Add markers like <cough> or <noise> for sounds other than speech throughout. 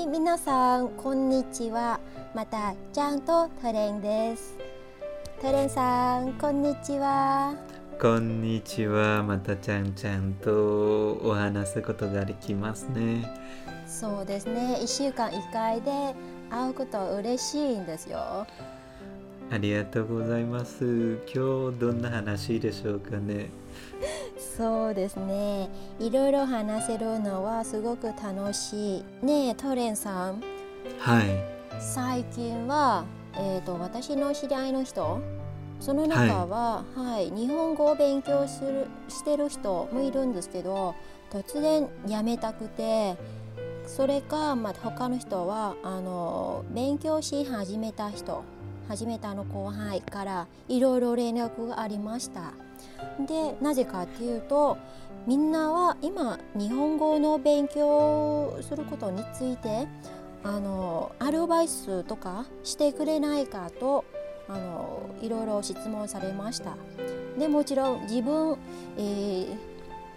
はい、皆さん、こんにちは。また、ちゃんとトレンです。トレンさん、こんにちは。こんにちは。またちゃんちゃんとお話すことができますね。そうですね。1週間1回で会うこと嬉しいんですよ。ありがとうございます。今日どんな話でしょうかね。<laughs> そうですね。いろいろ話せるのはすごく楽しい。ねえ、トレンさん。はい。最近は、えーと、私の知り合いの人その中は、はい、はい、日本語を勉強するしてる人もいるんですけど突然やめたくてそれか、まあ、他の人はあの勉強し始めた人始めたの後輩からいろいろ連絡がありましたでなぜかっていうとみんなは今日本語の勉強することについてあのアドバイスとかしてくれないかとあのいろいろ質問されました。でもちろん自分、えー、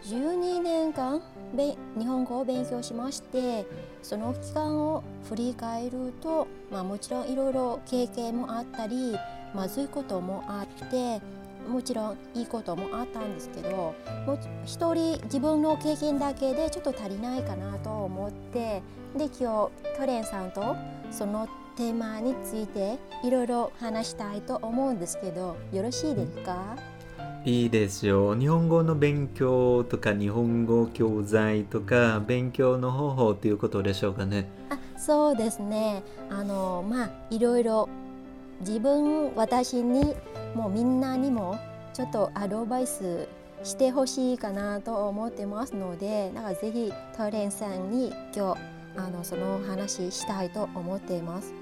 12年間日本語を勉強しましてその期間を振り返ると、まあ、もちろんいろいろ経験もあったりまずいこともあってもちろんいいこともあったんですけども一人自分の経験だけでちょっと足りないかなと思ってで今日トレンさんとそのテーマについていろいろ話したいと思うんですけどよろしいですか？いいですよ。日本語の勉強とか日本語教材とか勉強の方法ということでしょうかね。あそうですね。あのまあいろいろ自分私にもうみんなにもちょっとアドバイスしてほしいかなと思ってますのでなんかぜひトレンさんに今日あのその話したいと思っています。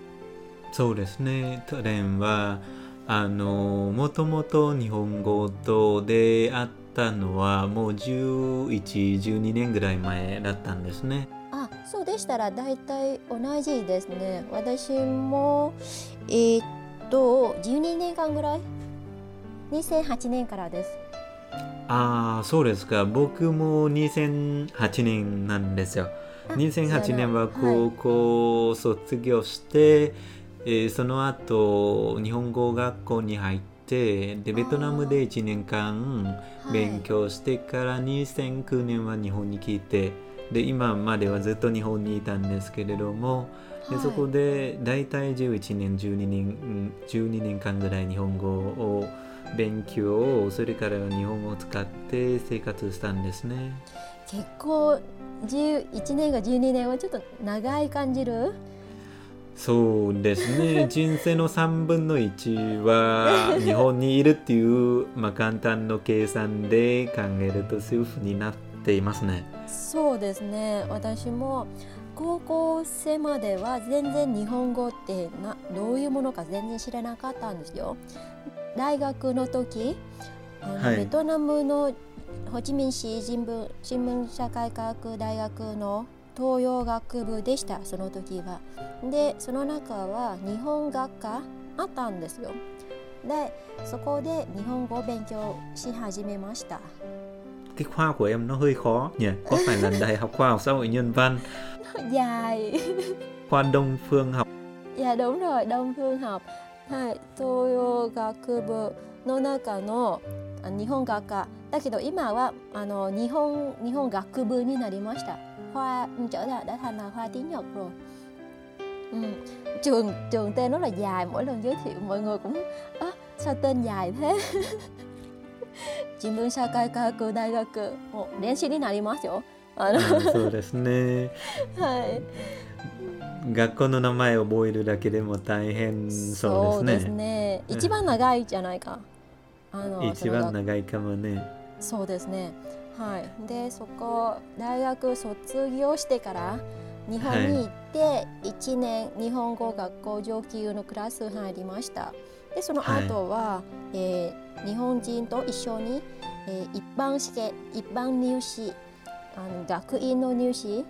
そうですね。トレンはあのもともと日本語と出会ったのはもう1112年ぐらい前だったんですね。あそうでしたら大体同じですね。私もえー、っと12年間ぐらい？2008年からです。ああそうですか。僕も2008年なんですよ。2008年は高校卒業して、はいえー、その後日本語学校に入ってでベトナムで1年間勉強してから2009年は日本に来てで今まではずっと日本にいたんですけれどもでそこで大体11年12年12年間ぐらい日本語を勉強それから日本語を使って生活したんですね。結構11年か12年はちょっと長い感じる？そうですね。<laughs> 人生の3分の1は日本にいるっていう、まあ、簡単の計算で考えるとそういうふうになっていますね。そうですね。私も高校生までは全然日本語ってなどういうものか全然知らなかったんですよ大学の時あの、はい、ベトナムのホチミン市新聞新聞社会科学大学の東洋学部でしたその時は。でその中は日本学科あったんですよ。でそこで日本語を勉強し始めました。cái khoa của em nó hơi khó nhỉ có phải là đại học khoa học xã hội nhân văn <laughs> dài khoa đông phương học dạ đúng rồi đông phương học はい東洋学部の中の日本学科だけど今はあの日本日本学部になりました。khoa trở lại đã thành là khoa tiếng Nhật rồi. Ừ. Trường trường tên rất là dài mỗi lần giới thiệu mọi người cũng à, sao tên dài thế. <laughs> <laughs> 新聞社会科学大学もう練習になりますよ。あのそうですね。はい。学校の名前を覚えるだけでも大変そうですね。そうですね。一番長いじゃないか。あの一番長いかもね。そうですね。はい、でそこ大学卒業してから日本に行って1年日本語学校上級のクラス入りました。でその後は、はい、えー、日本人と一緒に、えー、一般試験一般入試あの学院の入試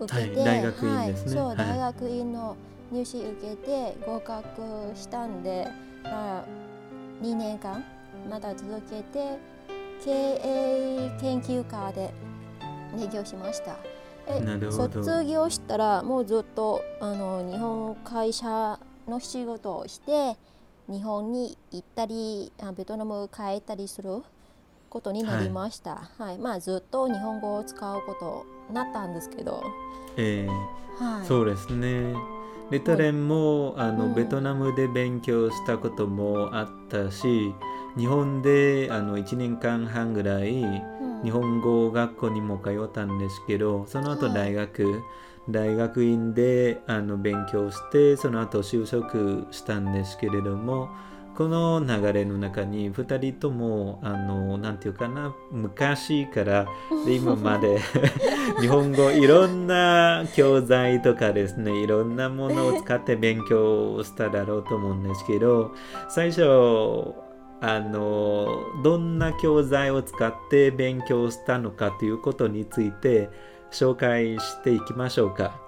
受けて、はい、大学院ですね。はい、そう、大学院の入試受けて合格したんで、まあ、2年間また続けて経営研究科で勉強しました。えなるほど卒業したらもうずっとあの日本会社の仕事をして日本に行ったりあベトナム帰ったりすることになりました、はい。まあずっと日本語を使うことになったんですけど、えはい、ーそうですね。レタレンもあの、うん。ベトナムで勉強したこともあったし日本であの1年間半ぐらいうん。日本語学校にも通ったんですけどその後はい。大学、大学院であの勉強してその後就職したんですけれどもこの流れの中に2人ともあのなんていうかな昔からで今まで <laughs> 日本語いろんな教材とかですねいろんなものを使って勉強しただろうと思うんですけど最初あのどんな教材を使って勉強したのかということについて紹介していきましょうか。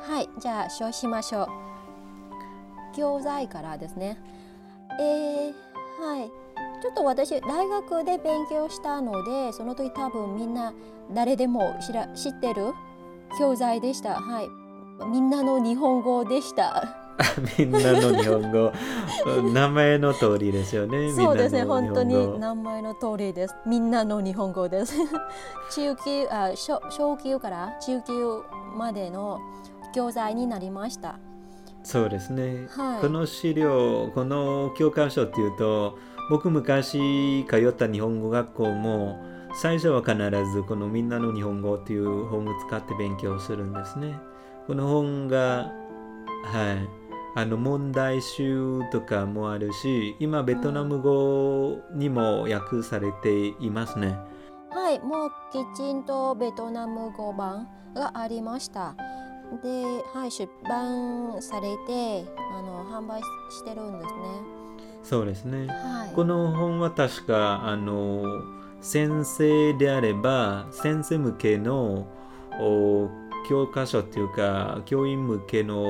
はい、じゃあそうしましょう。教材からですね。えー、はい。ちょっと私大学で勉強したので、その時多分みんな誰でも知ら知ってる教材でした。はい。みんなの日本語でした。<laughs> みんなの日本語 <laughs> 名前の通りですよね。そうですね、本当に名前の通りです。みんなの日本語です。<laughs> 中級あ小小級から中級までの教材になりました。そうですね。はいこの資料、この教科書っていうと、僕昔通った日本語学校も、最初は必ずこのみんなの日本語っていう本を使って勉強するんですね。この本が、はい、あの問題集とかもあるし、今ベトナム語にも訳されていますね。はい、もうきちんとベトナム語版がありました。で、はい、出版されてあの販売してるんですね。そうですね。はい。この本は確かあの先生であれば先生向けのお教科書っていうか教員向けの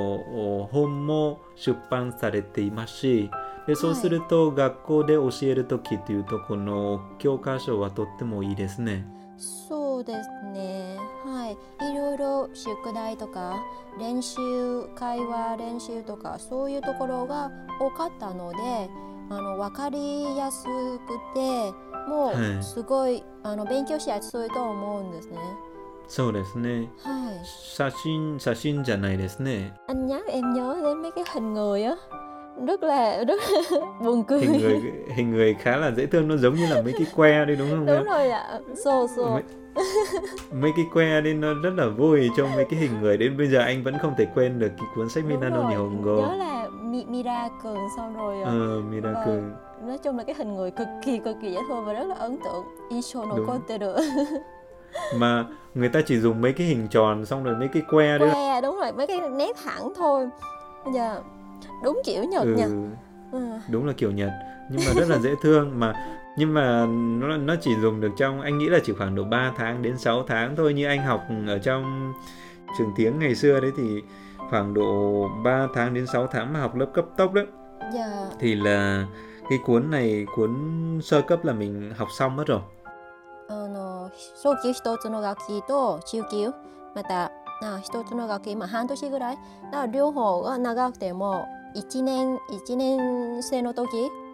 お本も出版されていますしでそうすると学校で教える時っていうとこの教科書はとってもいいですね。そうですね。はい、いろいろ宿題とか練習、会話練習とかそういうところが多かったので、あの分かりやすくて、もはいうすごい、あの勉強しやすいと思うんですね。そうですね。はい。写真写真じゃないですね。 Anh nhắc em nhớ đến mấy cái hình người á, rất là rất <laughs> buồn cười. Hình người hình người khá là dễ thương nó giống như là mấy cái que đấy đúng không? Đúng <laughs> em? rồi ạ. Xô xô. mấy, mấy cái que đi nó rất là vui trong mấy cái hình người đến bây giờ anh vẫn không thể quên được cái cuốn sách Đúng Minano rồi. Nihongo Nhớ là Mi- Miracle xong rồi ờ, ờ, Miracle nói chung là cái hình người cực kỳ cực kỳ dễ thương và rất là ấn tượng. Isho no Đúng. koteru. <laughs> mà người ta chỉ dùng mấy cái hình tròn xong rồi mấy cái que đấy Que đúng rồi, mấy cái nét thẳng thôi. Bây giờ đúng kiểu Nhật ừ, Ừ. đúng là kiểu Nhật nhưng mà rất là dễ thương mà nhưng mà nó nó chỉ dùng được trong anh nghĩ là chỉ khoảng độ 3 tháng đến 6 tháng thôi như anh học ở trong trường tiếng ngày xưa đấy thì khoảng độ 3 tháng đến 6 tháng mà học lớp cấp tốc đấy Dạ. thì là cái cuốn này cuốn sơ cấp là mình học xong mất rồi あの小級一つの楽器と中級またあ一つの楽器、まあ、半年ぐらい。ら両方が長くても1年一年生の時、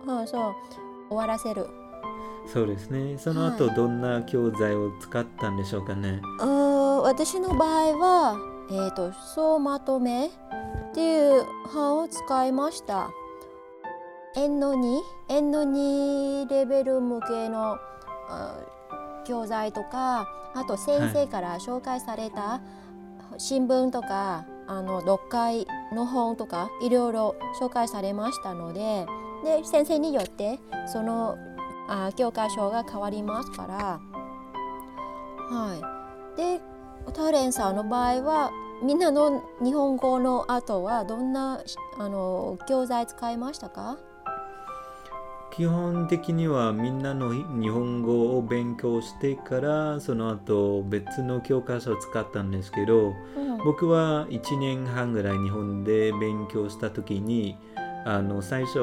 うん、そう。終わらせる。そうですね。その後はい。どんな教材を使ったんでしょうかね、うーん私の場合は、えー、と総まとめっていう版を使いました。N の2 N の2レベル向けのあ教材とかあと先生から紹介された新聞とか、あの読解の本とかいろいろ紹介されましたのでで先生によってそのあ教科書が変わりますから。はい、でタレンさんの場合はみんなの日本語の後はどんなあの教材使いましたか？基本的にはみんなの日本語を勉強してからその後別の教科書を使ったんですけどうん僕は1年半ぐらい日本で勉強した時にあの最初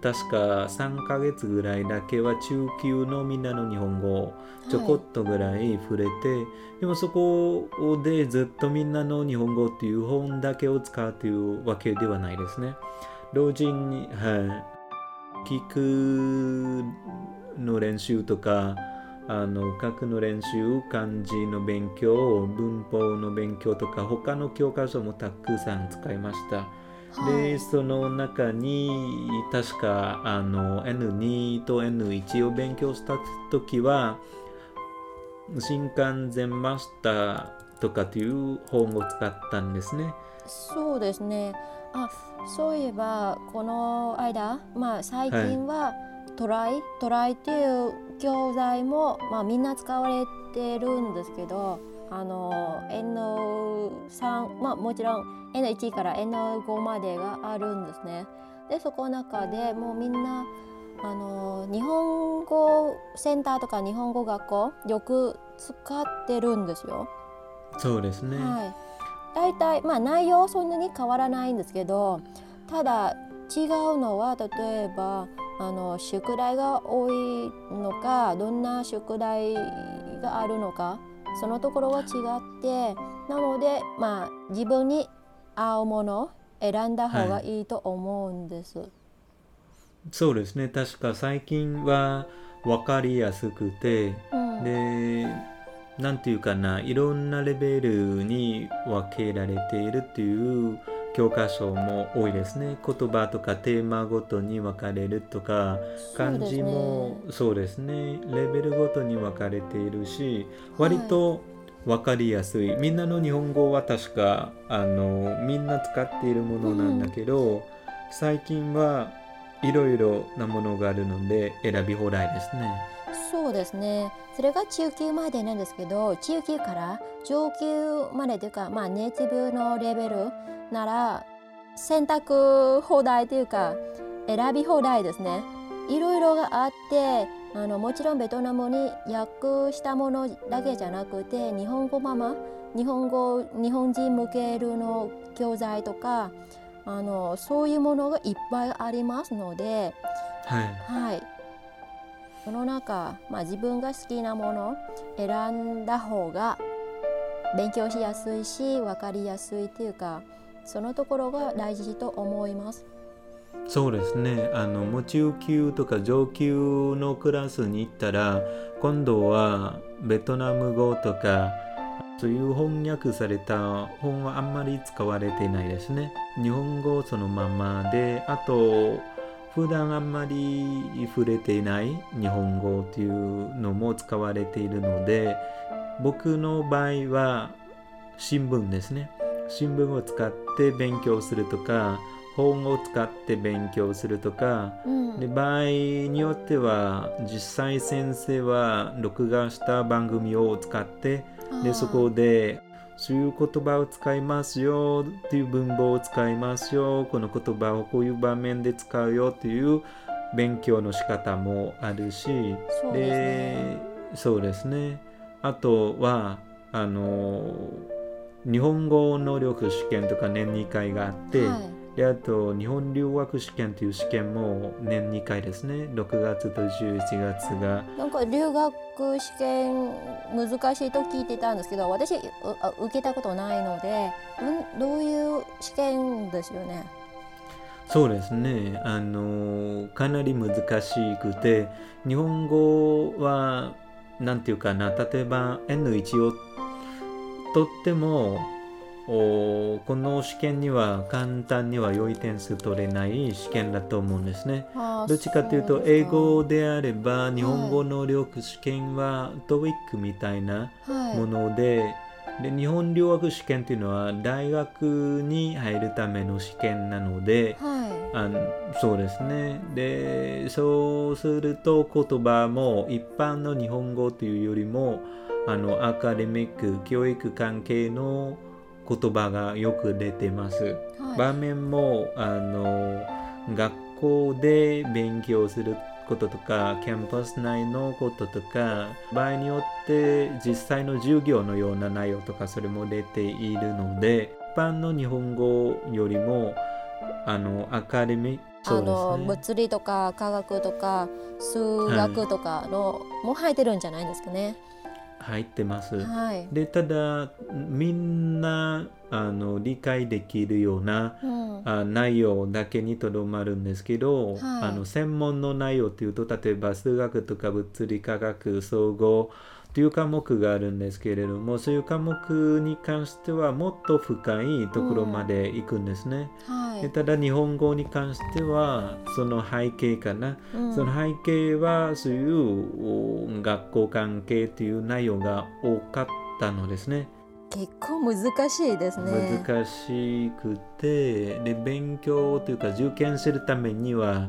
確か3ヶ月ぐらいだけは中級のみんなの日本語をちょこっとぐらい触れて、でもそこでずっとみんなの日本語っていう本だけを使うというわけではないですね。同時に、はい、聞くの練習とかあの書くの練習漢字の勉強文法の勉強とか他の教科書もたくさん使いました。でその中に確かあの N2 と N1 を勉強した時は新幹線マスターとかという本を使ったんですね。そうですね。あそういえばこの間、まあ、最近はトライ、はい、トライっていう教材も、まあ、みんな使われてるんですけどあの N3 まあもちろん N1 から N5 までがあるんですね。でそこの中でもうみんなあの日本語センターとか日本語学校よく使ってるんですよ。そうですね。はい。大体まあ内容そんなに変わらないんですけど、ただ違うのは例えばあの宿題が多いのかどんな宿題があるのかそのところは違ってなのでまあ自分に合うものを選んだ方がいいと思うんです、はい、そうですね。確か最近は分かりやすくて、うん、でなんていうかないろんなレベルに分けられているっていう教科書も多いですね。言葉とかテーマごとに分かれるとか漢字もそうですね。レベルごとに分かれているし割と分かりやすい。みんなの日本語は確かあのみんな使っているものなんだけど、うん、最近はいろいろなものがあるので選び放題ですね。そうですねそれが中級までなんですけど中級から上級までというか、まあ、ネイティブのレベルなら選択放題というか選び放題ですねいろいろがあってあのもちろんベトナムに訳したものだけじゃなくて日本語ママ日本語日本人向けの教材とかあのそういうものがいっぱいありますので、はい、はい、その中、まあ、自分が好きなものを選んだ方が勉強しやすいし分かりやすいというかそのところが大事と思います。そうですね。あのもう中級とか上級のクラスに行ったら今度はベトナム語とかそういう翻訳された本はあんまり使われてないですね。日本語そのままであと普段あんまり触れていない日本語というのも使われているので僕の場合は新聞ですね。新聞を使って勉強するとか本を使って勉強するとか、うん、で場合によっては実際先生は録画した番組を使ってでそこでそういう言葉を使いますよっていう文法を使いますよこの言葉をこういう場面で使うよっていう勉強の仕方もあるしそうですね。そうですね。あとはあの日本語能力試験とか年2回があって、はいであと日本留学試験という試験も年2回ですね。6月と11月が。なんか留学試験難しいと聞いてたんですけど私受けたことないのでどういう試験ですよね？そうですね。あのかなり難しくて日本語はなんていうかな。例えば N1 をとってもこの試験には簡単には良い点数取れない試験だと思うんですね。どっちかというと英語であれば日本語能力試験は TOEIC みたいなものではい、で日本留学試験というのは大学に入るための試験なので、はい、あのそうですね。でそうすると言葉も一般の日本語というよりもあのアカデミック教育関係の言葉がよく出てます。はい、場面もあの学校で勉強することとかキャンパス内のこととか場合によって実際の授業のような内容とかそれも出ているので一般の日本語よりもあのアカデミッあの、物理とか科学とか数学とかの、も入ってるんじゃないですかね。入ってます。はい。でただみんなあの理解できるようなうん。あ内容だけにとどまるんですけど、はいあの専門の内容っていうと例えば数学とか物理科学総合という科目があるんですけれどもそういう科目に関してはもっと深いところまで行くんですね。はい。でただ日本語に関してはその背景かな、うんその背景はそういうお学校関係という内容が多かったのですね。結構難しいですね。難しくてで勉強というか受験するためには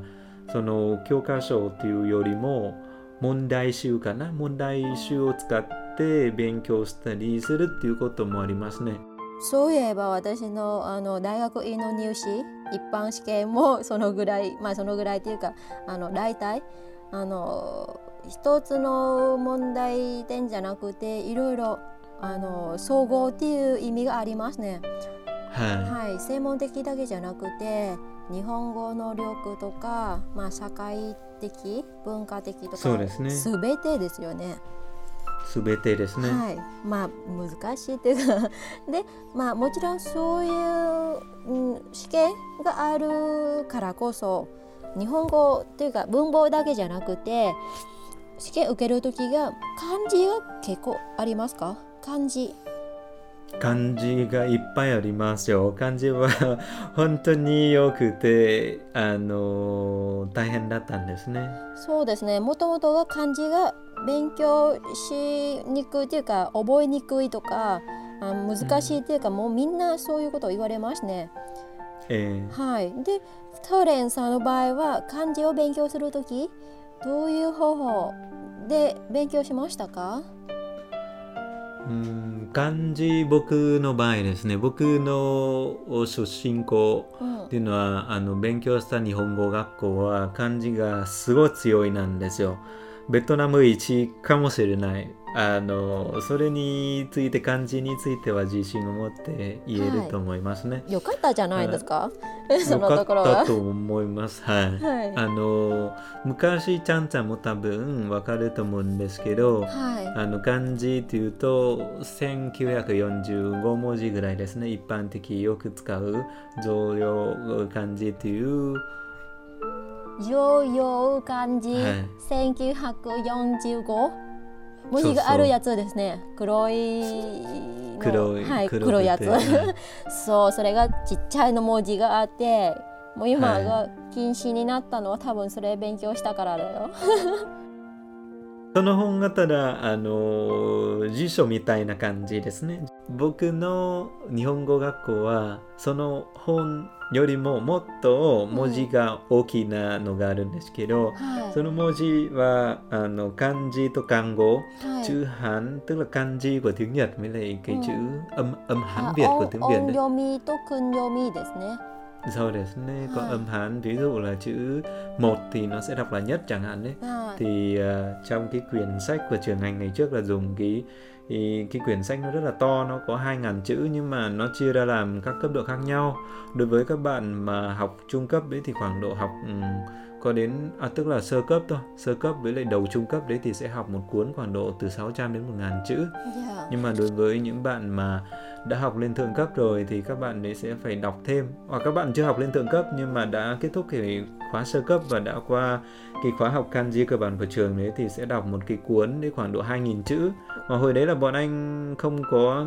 その教科書というよりも問題集かな問題集を使って勉強したりするっていうこともありますね。そういえば私のあの大学院の入試一般試験も <laughs> そのぐらいまあそのぐらいっていうかあの大体あの一つの問題点じゃなくていろいろあの総合っていう意味がありますね。ははい、専門的だけじゃなくて日本語能力とか、まあ、社会的文化的とかそうですね全てですよね。すべてですね。はい、まあ難しいっていうかで <laughs> まあもちろんそういう、うん、試験があるからこそ日本語というか文法だけじゃなくて試験受ける時が漢字は結構ありますか？漢字。漢字がいっぱいありますよ。漢字は <laughs> 本当によくてあの大変だったんですね。そうですねもともとは漢字が勉強しにくいっていうか覚えにくいとかあ難しいっていうか、もうみんなそういうことを言われますね。えーはい、でトレンさんの場合は漢字を勉強するときどういう方法で勉強しましたか？うん漢字僕の場合ですね僕の出身校うんっていうのはあの勉強した日本語学校は漢字がすごい強いなんですよ。ベトナム一かもしれない。あのそれについて漢字については自信を持って言えると思いますね。よかったじゃないですか、<laughs> そよかのところはった。と思います。はい。はい、あの昔ちゃんちゃんも多分わかると思うんですけど、はあの漢字っていうと1945文字ぐらいですね一般的よく使う常用漢字っていうい、常用漢字、はい。1945文字があるやつですね。黒いの。黒いはい、黒いやつ、はい <laughs> そうそれがちっちゃいの文字があってもう今はいが禁止になったのは多分それ勉強したからだよ。その本がただあの辞書みたいな感じですね僕の日本語学校はその本よりももっと文字が大きなのがあるんですけど、はいその文字はあの漢字と漢語はい Hán tức là kanji của tiếng Nhật với lại cái chữ âm âm Hán あ Việt 音 của tiếng Việt 音 đấy. 読みと訓読みですね。Đấy này, có À. âm Hán ví dụ là chữ một thì nó sẽ đọc là nhất chẳng hạn đấy. はい Thì à, trong cái quyển sách của trường hành ngày trước là dùng cái thì cái quyển sách nó rất là to nó có 2.000 chữ nhưng mà nó chia ra làm các cấp độ khác nhau đối với các bạn mà học trung cấp đấy thì khoảng độ học có đến à, tức là sơ cấp thôi. Sơ cấp với lại đầu trung cấp đấy thì sẽ học một cuốn khoảng độ từ 600 đến 1000 chữ. Yeah. nhưng mà đối với những bạn mà đã học lên thượng cấp rồi thì các bạn đấy sẽ phải đọc thêm. Hoặc các bạn chưa học lên thượng cấp nhưng mà đã kết thúc cái khóa sơ cấp và đã qua cái khóa học kanji cơ bản của trường đấy thì sẽ đọc một cái cuốn đấy khoảng độ 2.000 chữ. Mà hồi đấy là bọn anh không có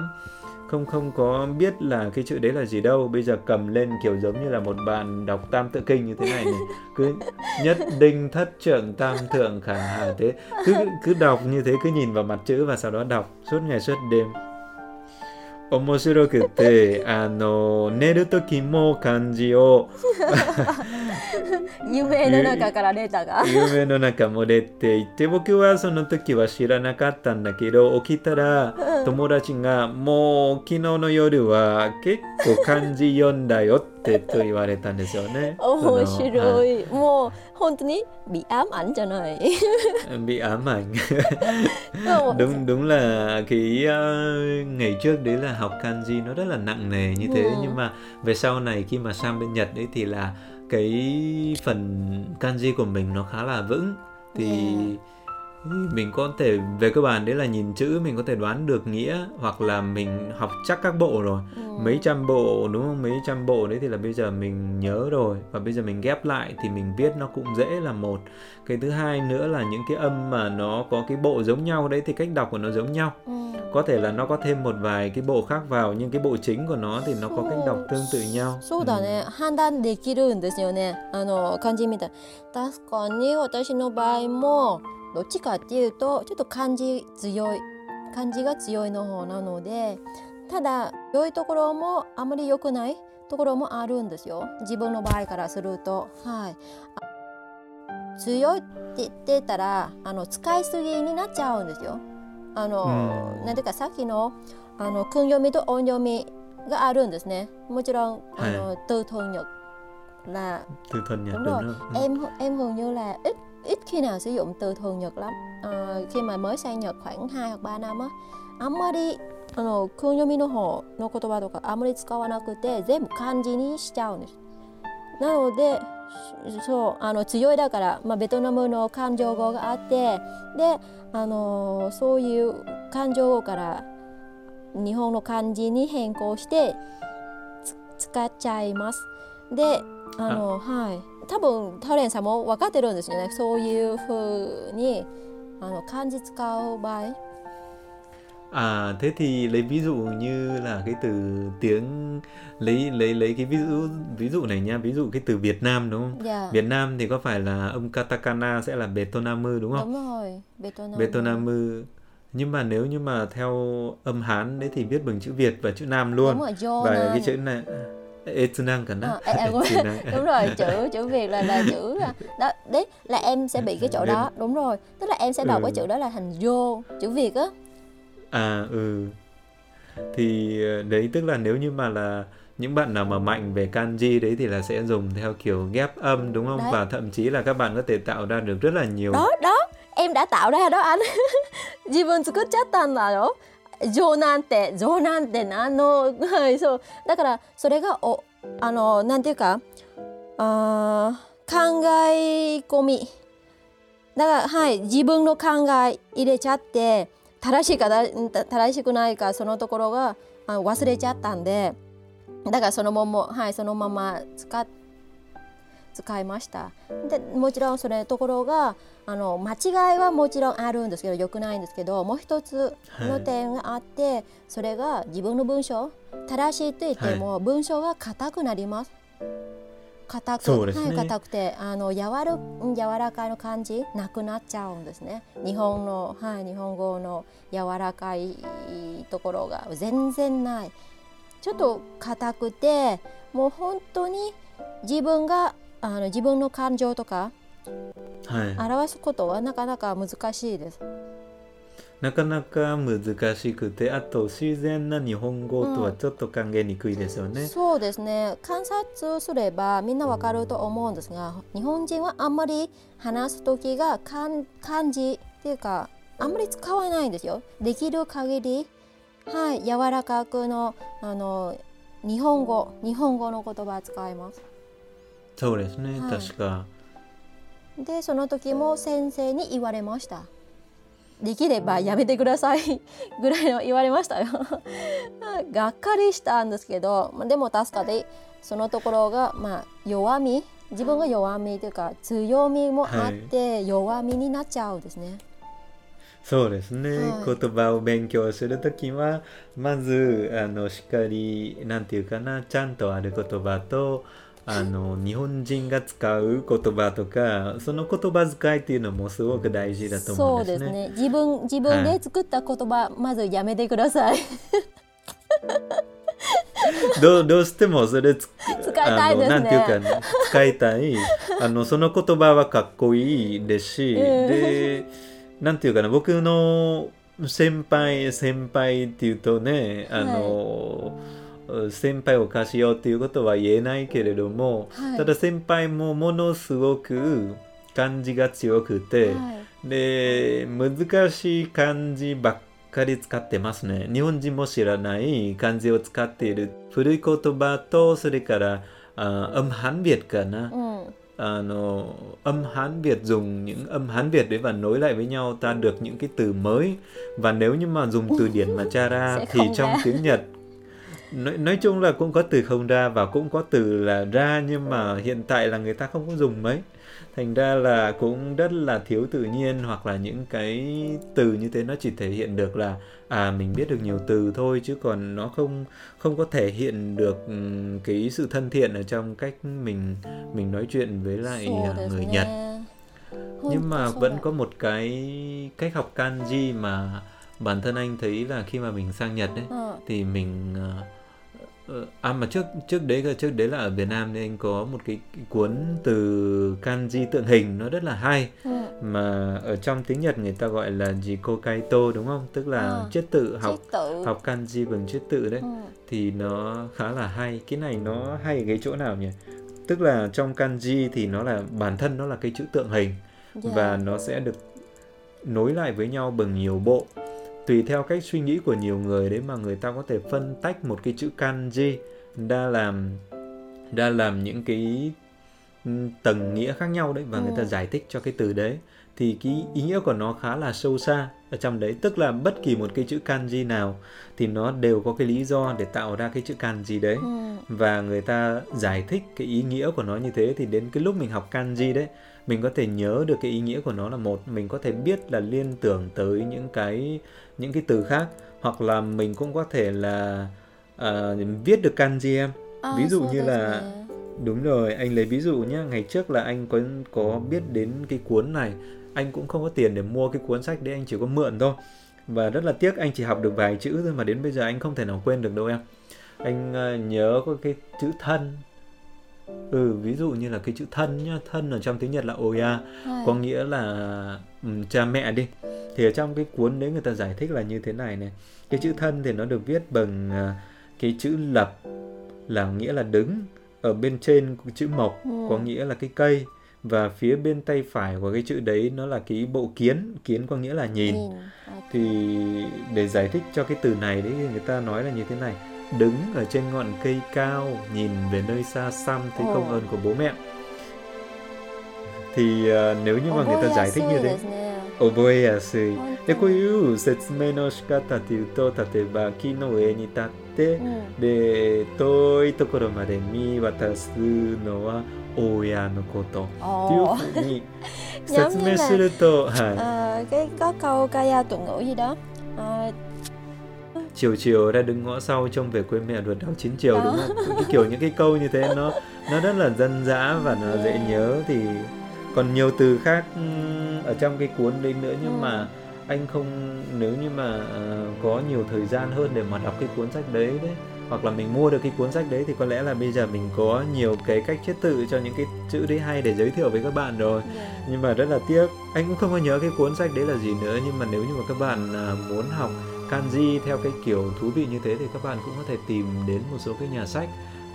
không không có biết là cái chữ đấy là gì đâu. Bây giờ cầm lên kiểu giống như là một bạn đọc tam tự kinh như thế này này. Cứ nhất đinh thất trưởng tam thượng khả hà thế. Cứ cứ đọc như thế, cứ nhìn vào mặt chữ và sau đó đọc suốt ngày suốt đêm. 面白くてあの寝る時も漢字を <laughs> 夢の中から出たが。<laughs> 夢の中も出ていて僕はその時は知らなかったんだけど起きたら友達がもう昨日の夜は結構漢字読んだよってと言われたんですよね。面その白はいい。もう本当にbị ám <laughs> ảnh<laughs> じゃない。 bị ám ảnh Ồ, đúng đúng là cái uh, ngày trước đấy là học kanji nó rất là nặng nề như thế Ừ. nhưng mà về sau này khi mà sang bên Nhật đấy thì là cái phần kanji của mình nó khá là vững thì Yeah. mình có thể về cơ bản đấy là nhìn chữ mình có thể đoán được nghĩa hoặc là mình học chắc các bộ rồi Ừ. mấy trăm bộ đúng không mấy trăm bộ đấy thì là bây giờ mình nhớ rồi và bây giờ mình ghép lại thì mình viết nó cũng dễ là một cái thứ hai nữa là những cái âm mà nó có cái bộ giống nhau đấy thì cách đọc của nó giống nhau Ừ. có thể là nó có thêm một vài cái bộ khác vào nhưng cái bộ chính của nó thì nó có cách đọc tương tự nhau そうだね、判断できるんですよねあの漢字見たら確かに私の場合も どっちかっていうとちょっと漢字強い漢字が強いの方なのでただ良いところもあまり良くないところもあるんですよ。自分の場合からすると。はい。あ強いって言ってたらあの使いすぎになっちゃうんですよ。あの、うん。なんていうかさっきのあの訓読みと音読みがあるんですね。もちろんあの、từ thuần nhật là đúng rồi em em hầu như là ít ít khi nào sử dụng từ thuần nhật lắm. Ờ, khi mà mới sang Nhật khoảng 2 hoặc 3năm á あんまりあの訓読みの方の言葉とかあんまり使わなくて全部漢字にしちゃうんです。なのでそうあの強いだから、まあ、ベトナムの感情語があってであのそういう感情語から日本の漢字に変更して使っちゃいます。であのはい多分タレンさんも分かってるんですよねそういうふうにあの漢字使う場合 À thế thì lấy ví dụ như là cái từ tiếng lấy lấy lấy cái ví dụ ví dụ này nha, ví dụ cái từ Việt Nam đúng không? dạ Việt Nam thì có phải là âm katakana sẽ là Betonamu đúng không? đúng rồi Vietnam Betonamu. Nhưng mà nếu như mà theo âm Hán đấy thì viết bằng chữ Việt và chữ Nam luôn. đúng rồi do Và Nam. cái chữ này Etunang cả nè. Ờ, <laughs> <laughs> đúng rồi, chữ chữ Việt là là chữ đó đấy là em sẽ bị cái chỗ đó, đúng rồi. Tức là em sẽ đọc ừ. cái chữ đó là thành vô, chữ Việt á. À ừ. Thì ờ, đấy tức là nếu như mà là những bạn nào mà mạnh về kanji đấy thì là sẽ dùng theo kiểu ghép âm đúng không? Đấy. Và thậm chí là các bạn có thể tạo ra được rất là nhiều. Đó, đó, em đã tạo ra đó anh. Jibun tsukuchatta naro. 情なんて情なんて何のはいそう。だからそれがおあのなんていうかあ考え込み。だからはい自分の考え入れちゃって正しいか正しくないかそのところがあ忘れちゃったんで。だからそのままはいそのまま使って使いました。でもちろんそれところがあの間違いはもちろんあるんですけどよくないんですけどもう一つの点があって、それが自分の文章。正しいと言っても、文章が硬くなります。硬くね。はい、硬くてあの柔る柔らかいの感じなくなっちゃうんですね。日本の、はい、日本語の柔らかいところが全然ない。ちょっと硬くてもう本当に自分があの自分の感情とかはい。表すことはなかなか難しいです。なかなか難しくて、あと自然な日本語とはちょっと考えにくいですよね。そうですね観察すればみんなわかると思うんですが日本人はあんまり話す時が漢漢字っていうかあんまり使わないんですよできる限りはい柔らかくのあの日本語日本語の言葉使いますそうですね、はい。確か。でその時も先生に言われました。できればやめてください。<laughs> ぐらいの言われましたよ。<laughs> がっかりしたんですけどまあでも確かでそのところがまあ弱み自分が弱みというか強みもあって弱みになっちゃうんですね、そうですね、はい。言葉を勉強するときはまずあのしっかりなんていうかなちゃんとある言葉とあの日本人が使う言葉とかその言葉遣いっていうのもすごく大事だと思そううんでね。ですすね。自分自分で作った言葉、まずやめてください。<laughs> どうどうしてもそれつ使いたいですね。なんていうかね使いたい。あのその言葉はかっこいいですし、うん。でなんていうかな僕の先輩先輩っていうとねあの、先輩を貸しようっていうことは言えないけれども、はいただ先輩もものすごく漢字が強くて、はいで難しい漢字ばっかり使ってますね日本人も知らない漢字を使っている古い言葉とそれから à, âm Hán Việt cả na うん、à, nó âm Hán Việt dùng những âm Hán Việt đấy và nối lại với nhau ta được những cái từ mới và nếu như mà dùng từ điển mà tra ra thì trong tiếng Nhật nói, nói chung là cũng có từ không ra và cũng có từ là ra nhưng mà hiện tại là người ta không có dùng mấy. Thành ra là cũng rất là thiếu tự nhiên hoặc là những cái từ như thế nó chỉ thể hiện được là à mình biết được nhiều từ thôi chứ còn nó không không có thể hiện được ừ, cái sự thân thiện ở trong cách mình mình nói chuyện với lại à, người Nhật. Nhưng mà vẫn có một cái cách học kanji mà bản thân anh thấy là khi mà mình sang Nhật đấy thì mình à, Ờ, à mà trước trước đấy trước đấy là ở Việt Nam nên anh có một cái, cái cuốn từ kanji tượng hình nó rất là hay ừ. mà ở trong tiếng Nhật người ta gọi là jiko kaito đúng không tức là ừ. chiết tự học chiết tự. học kanji bằng chiết tự đấy ừ. thì nó khá là hay cái này nó hay cái chỗ nào nhỉ tức là trong kanji thì nó là bản thân nó là cái chữ tượng hình yeah. và nó sẽ được nối lại với nhau bằng nhiều bộ tùy theo cách suy nghĩ của nhiều người đấy mà người ta có thể phân tách một cái chữ kanji ra làm ra làm những cái tầng nghĩa khác nhau đấy và người ta Ừ. giải thích cho cái từ đấy. Thì cái ý nghĩa của nó khá là sâu xa ở trong đấy. Tức là bất kỳ một cái chữ kanji nào thì nó đều có cái lý do để tạo ra cái chữ kanji đấy. うん、và người ta giải thích cái ý nghĩa của nó như thế thì đến cái lúc mình học kanji đấy mình có thể nhớ được cái ý nghĩa của nó là một mình có thể biết là liên tưởng tới những cái những cái từ khác hoặc là mình cũng có thể là uh, viết được kanji em. Ví dụ như là đúng rồi anh lấy ví dụ nhé ngày trước là anh có có biết đến cái cuốn này anh cũng không có tiền để mua cái cuốn sách đấy anh chỉ có mượn thôi. Và rất là tiếc anh chỉ học được vài chữ thôi mà đến bây giờ anh không thể nào quên được đâu em. Anh uh, nhớ có cái chữ thân ừ ví dụ như là cái chữ thân nhá thân ở trong tiếng Nhật là oya. はい có nghĩa là ừm, cha mẹ đi. Thì ở trong cái cuốn đấy người ta giải thích là như thế này này. Cái chữ thân thì nó được viết bằng à, cái chữ lập là nghĩa là đứng ở bên trên chữ mộc Ừ. có nghĩa là cái cây. Và phía bên tay phải của cái chữ đấy nó là cái bộ kiến. Kiến có nghĩa là nhìn. Nhìn à, thì để giải thích cho cái từ này đấy người ta nói là như thế này đứng ở trên ngọn cây cao nhìn về nơi xa xăm thấy Ồ. công ơn của bố mẹ thì à, nếu như mà người 覚 ta え giải やす thích い như で thế すね覚えやすい本当でこういう説明の仕方っていうと例えば木の上に立って、うんで遠いところまで見渡すのは親のことっていう哦，ふうに説明すると、はい、à, cái có câu kaya tuần ngữ gì đó à, chiều chiều ra đứng ngõ sau trông về quê mẹ ruột đảo chín chiều Đó. đúng không cái kiểu những cái câu như thế nó nó rất là dân dã và nó dễ Yeah. nhớ thì còn nhiều từ khác ở trong cái cuốn đấy nữa nhưng Ừ. mà anh không nếu như mà ờ, có nhiều thời gian hơn để mà đọc cái cuốn sách đấy đấy hoặc là mình mua được cái cuốn sách đấy thì có lẽ là bây giờ mình có nhiều cái cách chiết tự cho những cái chữ đấy hay để giới thiệu với các bạn rồi dạ. nhưng mà rất là tiếc anh cũng không có nhớ cái cuốn sách đấy là gì nữa nhưng mà nếu như mà các bạn à, muốn học kanji theo cái kiểu thú vị như thế thì các bạn cũng có thể tìm đến một số cái nhà sách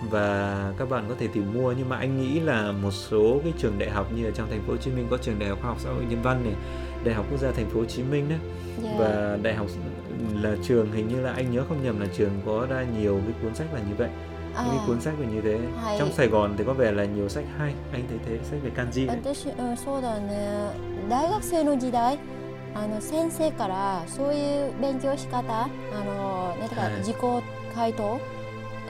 và các bạn có thể tìm mua nhưng mà anh nghĩ là một số cái trường đại học như ở trong thành phố Hồ Chí Minh có trường đại học khoa học xã hội nhân văn này đại học quốc gia thành phố Hồ Chí Minh đấy Dạ. và đại học là trường hình như là anh nhớ không nhầm là trường có ra nhiều cái cuốn sách là như vậy À, những cái cuốn sách là như thế hay. trong Sài Gòn thì có vẻ là nhiều sách hay anh thấy thế sách về kanji đấy 私、うん、そうだね大学生の時代 あの先生からそういう勉強し方あのなんていうか、はい。自己回答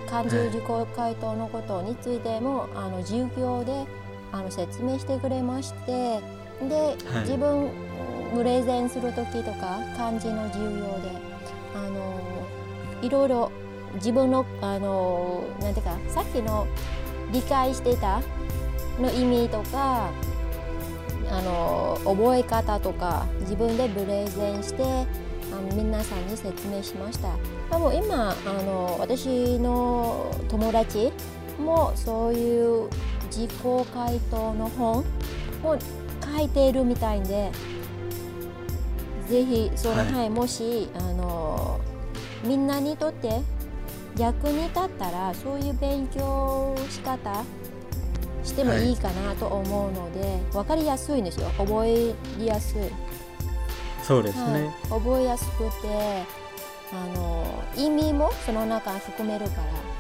漢字はい。自己回答のことについても、あの授業であの説明してくれましてで、はい。自分プレゼンする時とか漢字の授業であのいろいろ自分のあのなんていうかさっきの理解してたの意味とかあの覚え方とか自分でプレゼンしてあの皆さんに説明しました。多分今あの私の友達もそういう自己回答の本を書いているみたいでぜひその、はい。はい、もしあのみんなにとって役に立ったらそういう勉強仕方してもいいかなと思うので、分かりやすいんですよ。覚えやすい、そうですね、はい、覚えやすくてあの意味もその中に含めるから。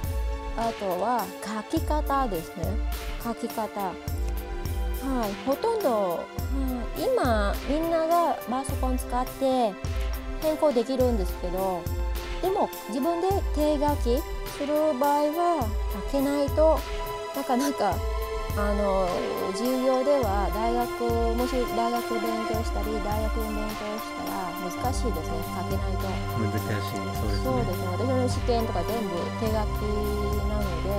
あとは書き方ですね。書き方。はい。ほとんど、はい、今みんながパソコン使って変更できるんですけどでも自分で手書きする場合は書けないとなかなかあの授業では大学もし大学勉強したり大学に勉強したら難しいですね。書けないと。難しいそうですね。そうですね。私の試験とか全部手書きなので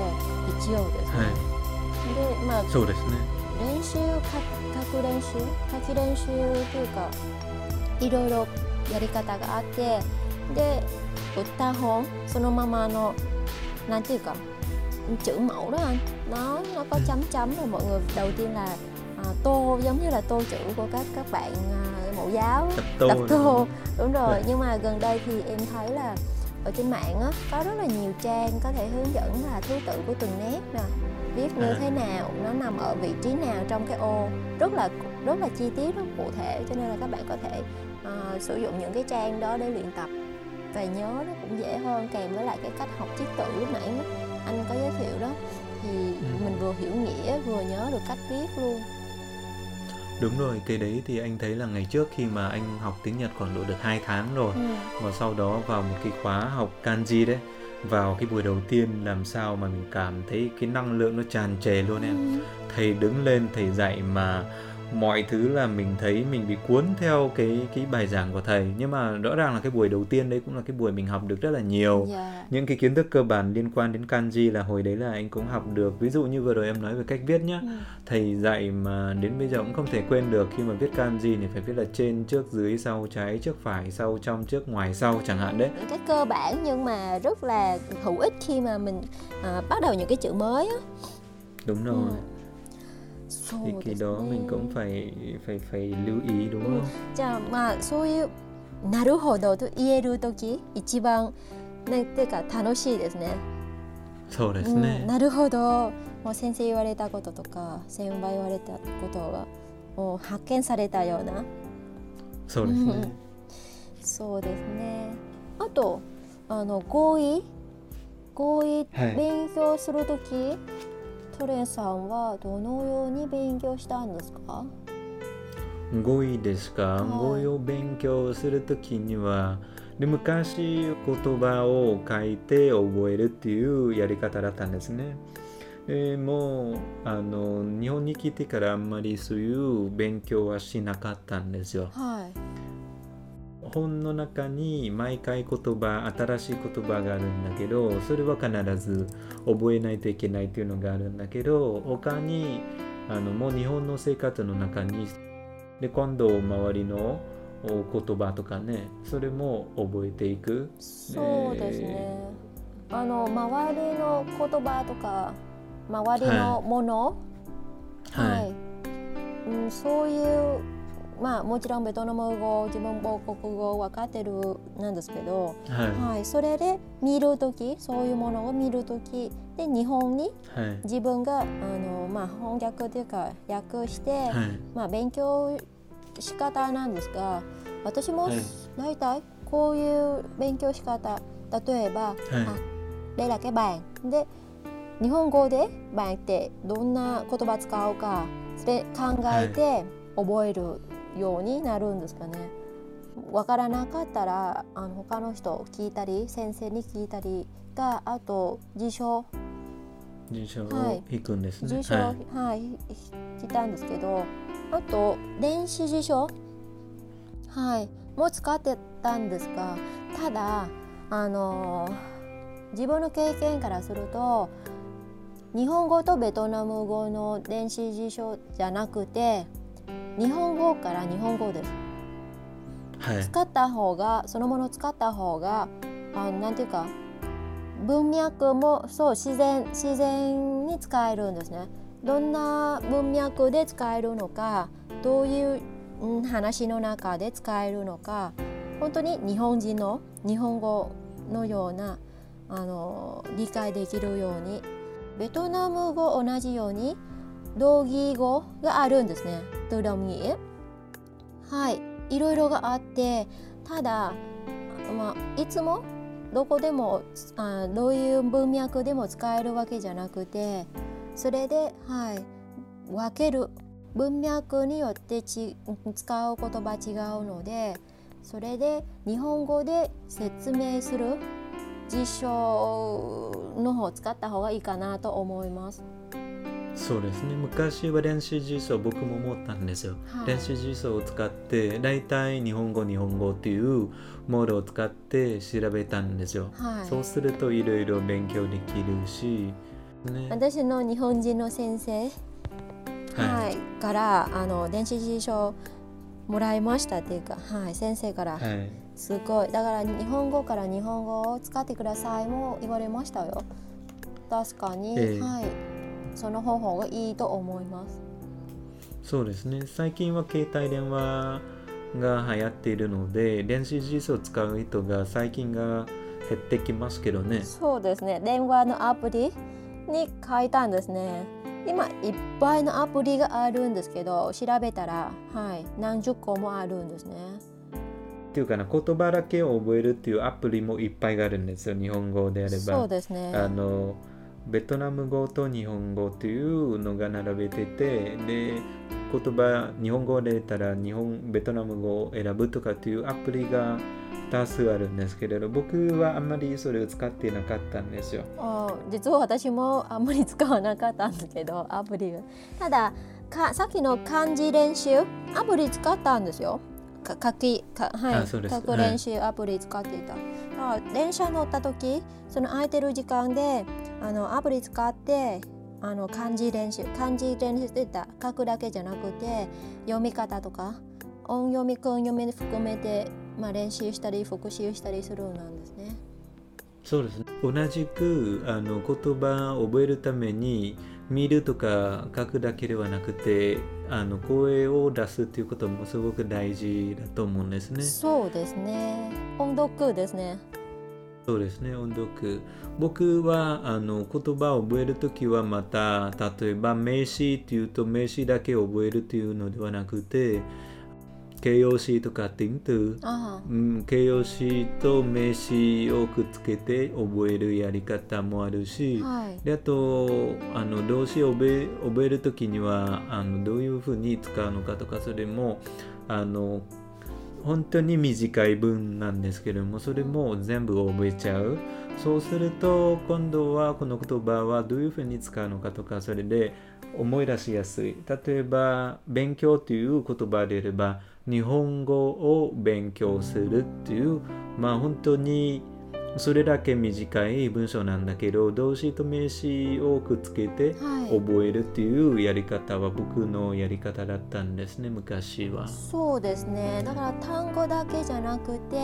一応ですね、はい、でまあそうですね。練習書く練習書き練習というかいろいろやり方があってで売った本そのままのなんていうか chữ mẫu đó anh. Nó nó có chấm chấm rồi mọi người đầu tiên là à, tô giống như là tô chữ của các các bạn à, mẫu giáo. Tập tô, tập tô. đúng rồi. Nhưng mà gần đây thì em thấy là ở trên mạng á có rất là nhiều trang có thể hướng dẫn là thứ tự của từng nét nè. Viết như à. thế nào nó nằm ở vị trí nào trong cái ô. Rất là rất là chi tiết rất cụ thể cho nên là các bạn có thể uh, sử dụng những cái trang đó để luyện tập. Và nhớ nó cũng dễ hơn kèm với lại cái cách học chiết tự lúc nãy anh có giới thiệu đó thì ừ. mình vừa hiểu nghĩa vừa nhớ được cách viết luôn Đúng rồi, cái đấy thì anh thấy là ngày trước khi mà anh học tiếng Nhật còn độ được 2 tháng rồi ừ. Và sau đó vào một cái khóa học kanji đấy Vào cái buổi đầu tiên làm sao mà mình cảm thấy cái năng lượng nó tràn trề luôn em ừ. Thầy đứng lên thầy dạy mà mọi thứ là mình thấy mình bị cuốn theo cái cái bài giảng của thầy. Nhưng mà rõ ràng là cái buổi đầu tiên đấy cũng là cái buổi mình học được rất là nhiều. Yeah. Dạ. những cái kiến thức cơ bản liên quan đến kanji là hồi đấy là anh cũng học được. Ví dụ như vừa rồi em nói về cách viết nhá. Ừ. thầy dạy mà đến bây giờ cũng không thể quên được khi mà viết kanji thì phải viết là trên trước dưới sau trái trước phải sau trong trước ngoài sau chẳng hạn đấy. Cái cơ bản nhưng mà rất là hữu ích khi mà mình à, bắt đầu những cái chữ mới á. Đúng rồi. Ừ thì cái đó mình cũng phải phải phải lưu ý đúng không? じゃあまあそういうなるほどと言える時一番ねていうか楽しいですね。そうですね。うん、なるほど。もう先生言われたこととか先輩言われたことがもう発見されたような。そうですね。そうですね。あとあの合意合意勉強する時、はいトレンさんはどのように勉強したんですか？語彙ですか、はい、語彙を勉強するときにはで昔言葉を書いて覚えるっていうやり方だったんですね。でもあの日本に来てからあんまりそういう勉強はしなかったんですよ。はい本の中に毎回言葉新しい言葉があるんだけどそれは必ず覚えないといけないというのがあるんだけど他にあのもう日本の生活の中にで今度周りの言葉とかねそれも覚えていく。そうですね。あの周りの言葉とか周りのもの、はい、はい、うん、そういうまあもちろんベトナム語自分母国語分かってるなんですけど、はい、はい、それで見る時そういうものを見る時で日本に自分が、はい、あのまあ、翻訳というか訳して、はい、まあ、勉強仕方なんですが私も大体こういう勉強仕方例えば、はい、あ đây là cái bàn で日本語で「bàn」ってどんな言葉使うかそれ考えて覚えるようになるんですかね。わからなかったらあの他の人聞いたり先生に聞いたりがあと辞書。辞書を引くんですね。辞書、はい、はい、引いたんですけどあと電子辞書。はい。も使ってたんですがただあの自分の経験からすると日本語とベトナム語の電子辞書じゃなくて日本語から日本語で。す、はい、使った方がそのものを使った方があなんていうか文脈もそう自然自然に使えるんですね。どんな文脈で使えるのかどういう、うん、話の中で使えるのか本当に日本人の日本語のようなあの理解できるようにベトナム語同じように同義語があるんですね。ドラムに。はい。いろいろがあって、ただ、まあ、いつもどこでもあどういう文脈でも使えるわけじゃなくてそれで、はい、分ける文脈によってち使う言葉違うのでそれで日本語で説明する辞書の方を使った方がいいかなと思います。そうですね。昔は練習辞書僕も思ったんですよ、はい、練習辞書を使って大体日本語日本語っていうモードを使って調べたんですよ、はい、そうするといろいろ勉強できるし、ね、私の日本人の先生、はい、からあの電子辞書もらいましたっていうか、はい、先生から、はい、すごい。だから日本語から日本語を使ってくださいも言われましたよ。確かに、えー、はいその方法がいいと思います。そうですね。最近は携帯電話が流行っているので電子辞書を使う人が最近が減ってきますけどね。そうですね。電話のアプリに書いたんですね。今いっぱいのアプリがあるんですけど調べたら、はい、何十個もあるんですね。っていうかな言葉だけを覚えるっていうアプリもいっぱいあるんですよ。日本語であれば。そうですね。あのベトナム語と日本語というのが並べててで言葉日本語でたら日本ベトナム語を選ぶとかっていうアプリが多数あるんですけれど僕はあんまりそれを使ってなかったんですよあ。実は私もあんまり使わなかったんですけどアプリただかさっきの漢字練習アプリ使ったんですよ。か書きか、はい、書く練習アプリ使っていた。はい、電車乗った時その空いてる時間であのアプリ使ってあの漢字練習漢字練習してた書くだけじゃなくて読み方とか音読み訓読み含めてまあ、練習したり復習したりするなんですね。そうですね同じくあの言葉を覚えるために見るとか書くだけではなくてあの声を出すということもすごく大事だと思うんですね。そうですね。音読ですね。そうですね音読僕はあの言葉を覚える時はまた例えば名詞っていうと名詞だけ覚えるというのではなくて形容詞とか tính từ、うん、形容詞と名詞をくっつけて覚えるやり方もあるし、はい、であとあの動詞を覚え覚える時にはあのどういうふうに使うのかとかそれもあの本当に短い文なんですけれどもそれも全部覚えちゃう。そうすると今度はこの言葉はどういうふうに使うのかとかそれで思い出しやすい。例えば勉強という言葉であれば日本語を勉強するっていうまあ本当にそれだけ短い文章なんだけど動詞と名詞をくっつけて覚えるっていうやり方は僕のやり方だったんですね昔は。そうですね。だから単語だけじゃなくて、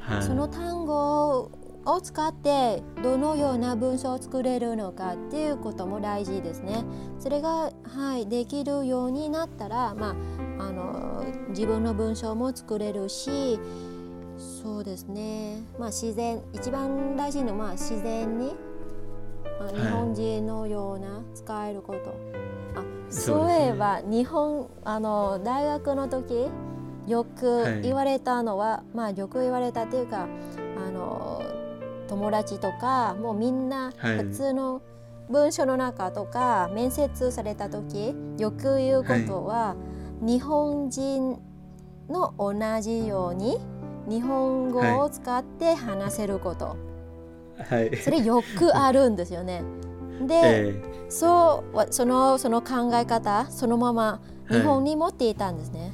はい、その単語を使ってどのような文章を作れるのかっていうことも大事ですね。それが、はい、できるようになったら、まあ、あの自分の文章も作れるしそうですね、まあ、自然一番大事なのは自然に、まあ、日本人のような使えること。はい、あそういえば、ね、日本あの大学の時よく言われたのは、はい、まあよく言われたっていうかあの友達とかもうみんな普通の文章の中とか、面接された時よく言うことは、日本人の同じように日本語を使って話せること、はい、それよくあるんですよね。で、えー、そうそのその考え方そのまま日本に持っていたんですね。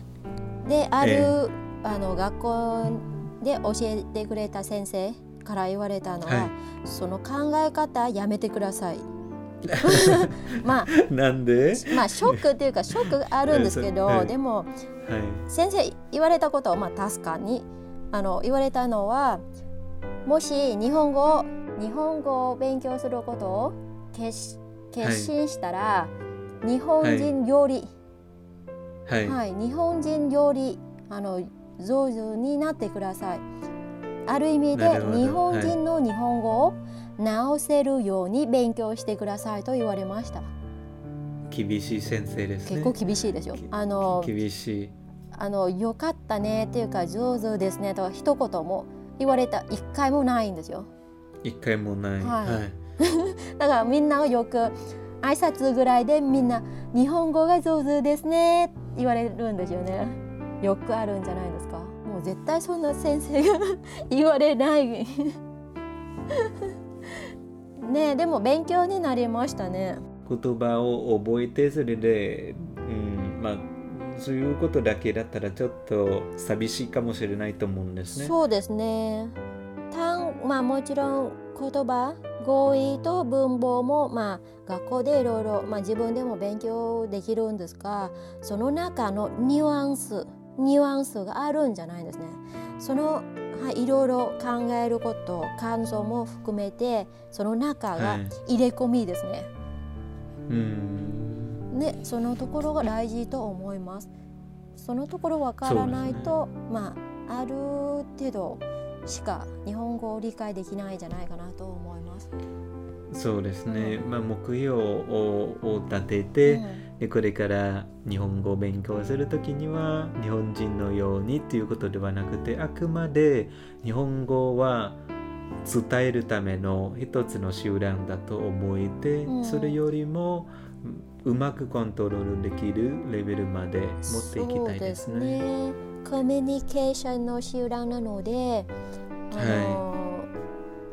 はい、である、えー、あの学校で教えてくれた先生から言われたのは、はい、その考え方やめてください。<laughs> まあなんで？まあショックっていうかショックあるんですけど、はい、でも、はい、先生言われたことはまあ確かにあの言われたのはもし日本語日本語を勉強することを決決心したら、はい、日本人より、はい、はい、日本人よりあの上手になってください。ある意味で日本人の日本語を直せるように勉強してくださいと言われました。厳しい先生です、ね、結構厳しいですよ。あの厳しい。あの良かったねっていうか上手ですねと一言も言われた一回もないんですよ。一回もない。はいはい。<laughs> だからみんながよく挨拶ぐらいでみんな日本語が上手ですねって言われるんですよね。よくあるんじゃないですか。絶対そんな先生が <laughs> 言われない。ねえでも勉強になりましたね。言葉を覚えてそれで、うん、まあそういうことだけだったらちょっと寂しいかもしれないと思うんですね。そうですね。単まあもちろん言葉語彙と文法もまあ学校でいろいろまあ自分でも勉強できるんですがその中のニュアンスニュアンスがあるんじゃないですね。そのはい、いろいろ考えること感想も含めてその中がはい入れ込みですね。うん、ね、そのところが大事と思います。そのところわからないと、まあある程度しか日本語を理解できないんじゃないかなと思います。そうですね。うまあ目標をを立てて、うんでこれから日本語を勉強するときには日本人のようにっていうことではなくてあくまで日本語は伝えるための一つの手段だと思えて、うんそれよりもううまくコントロールできるレベルまで持っていきたいですね。コミュニケーションの手段なので、あの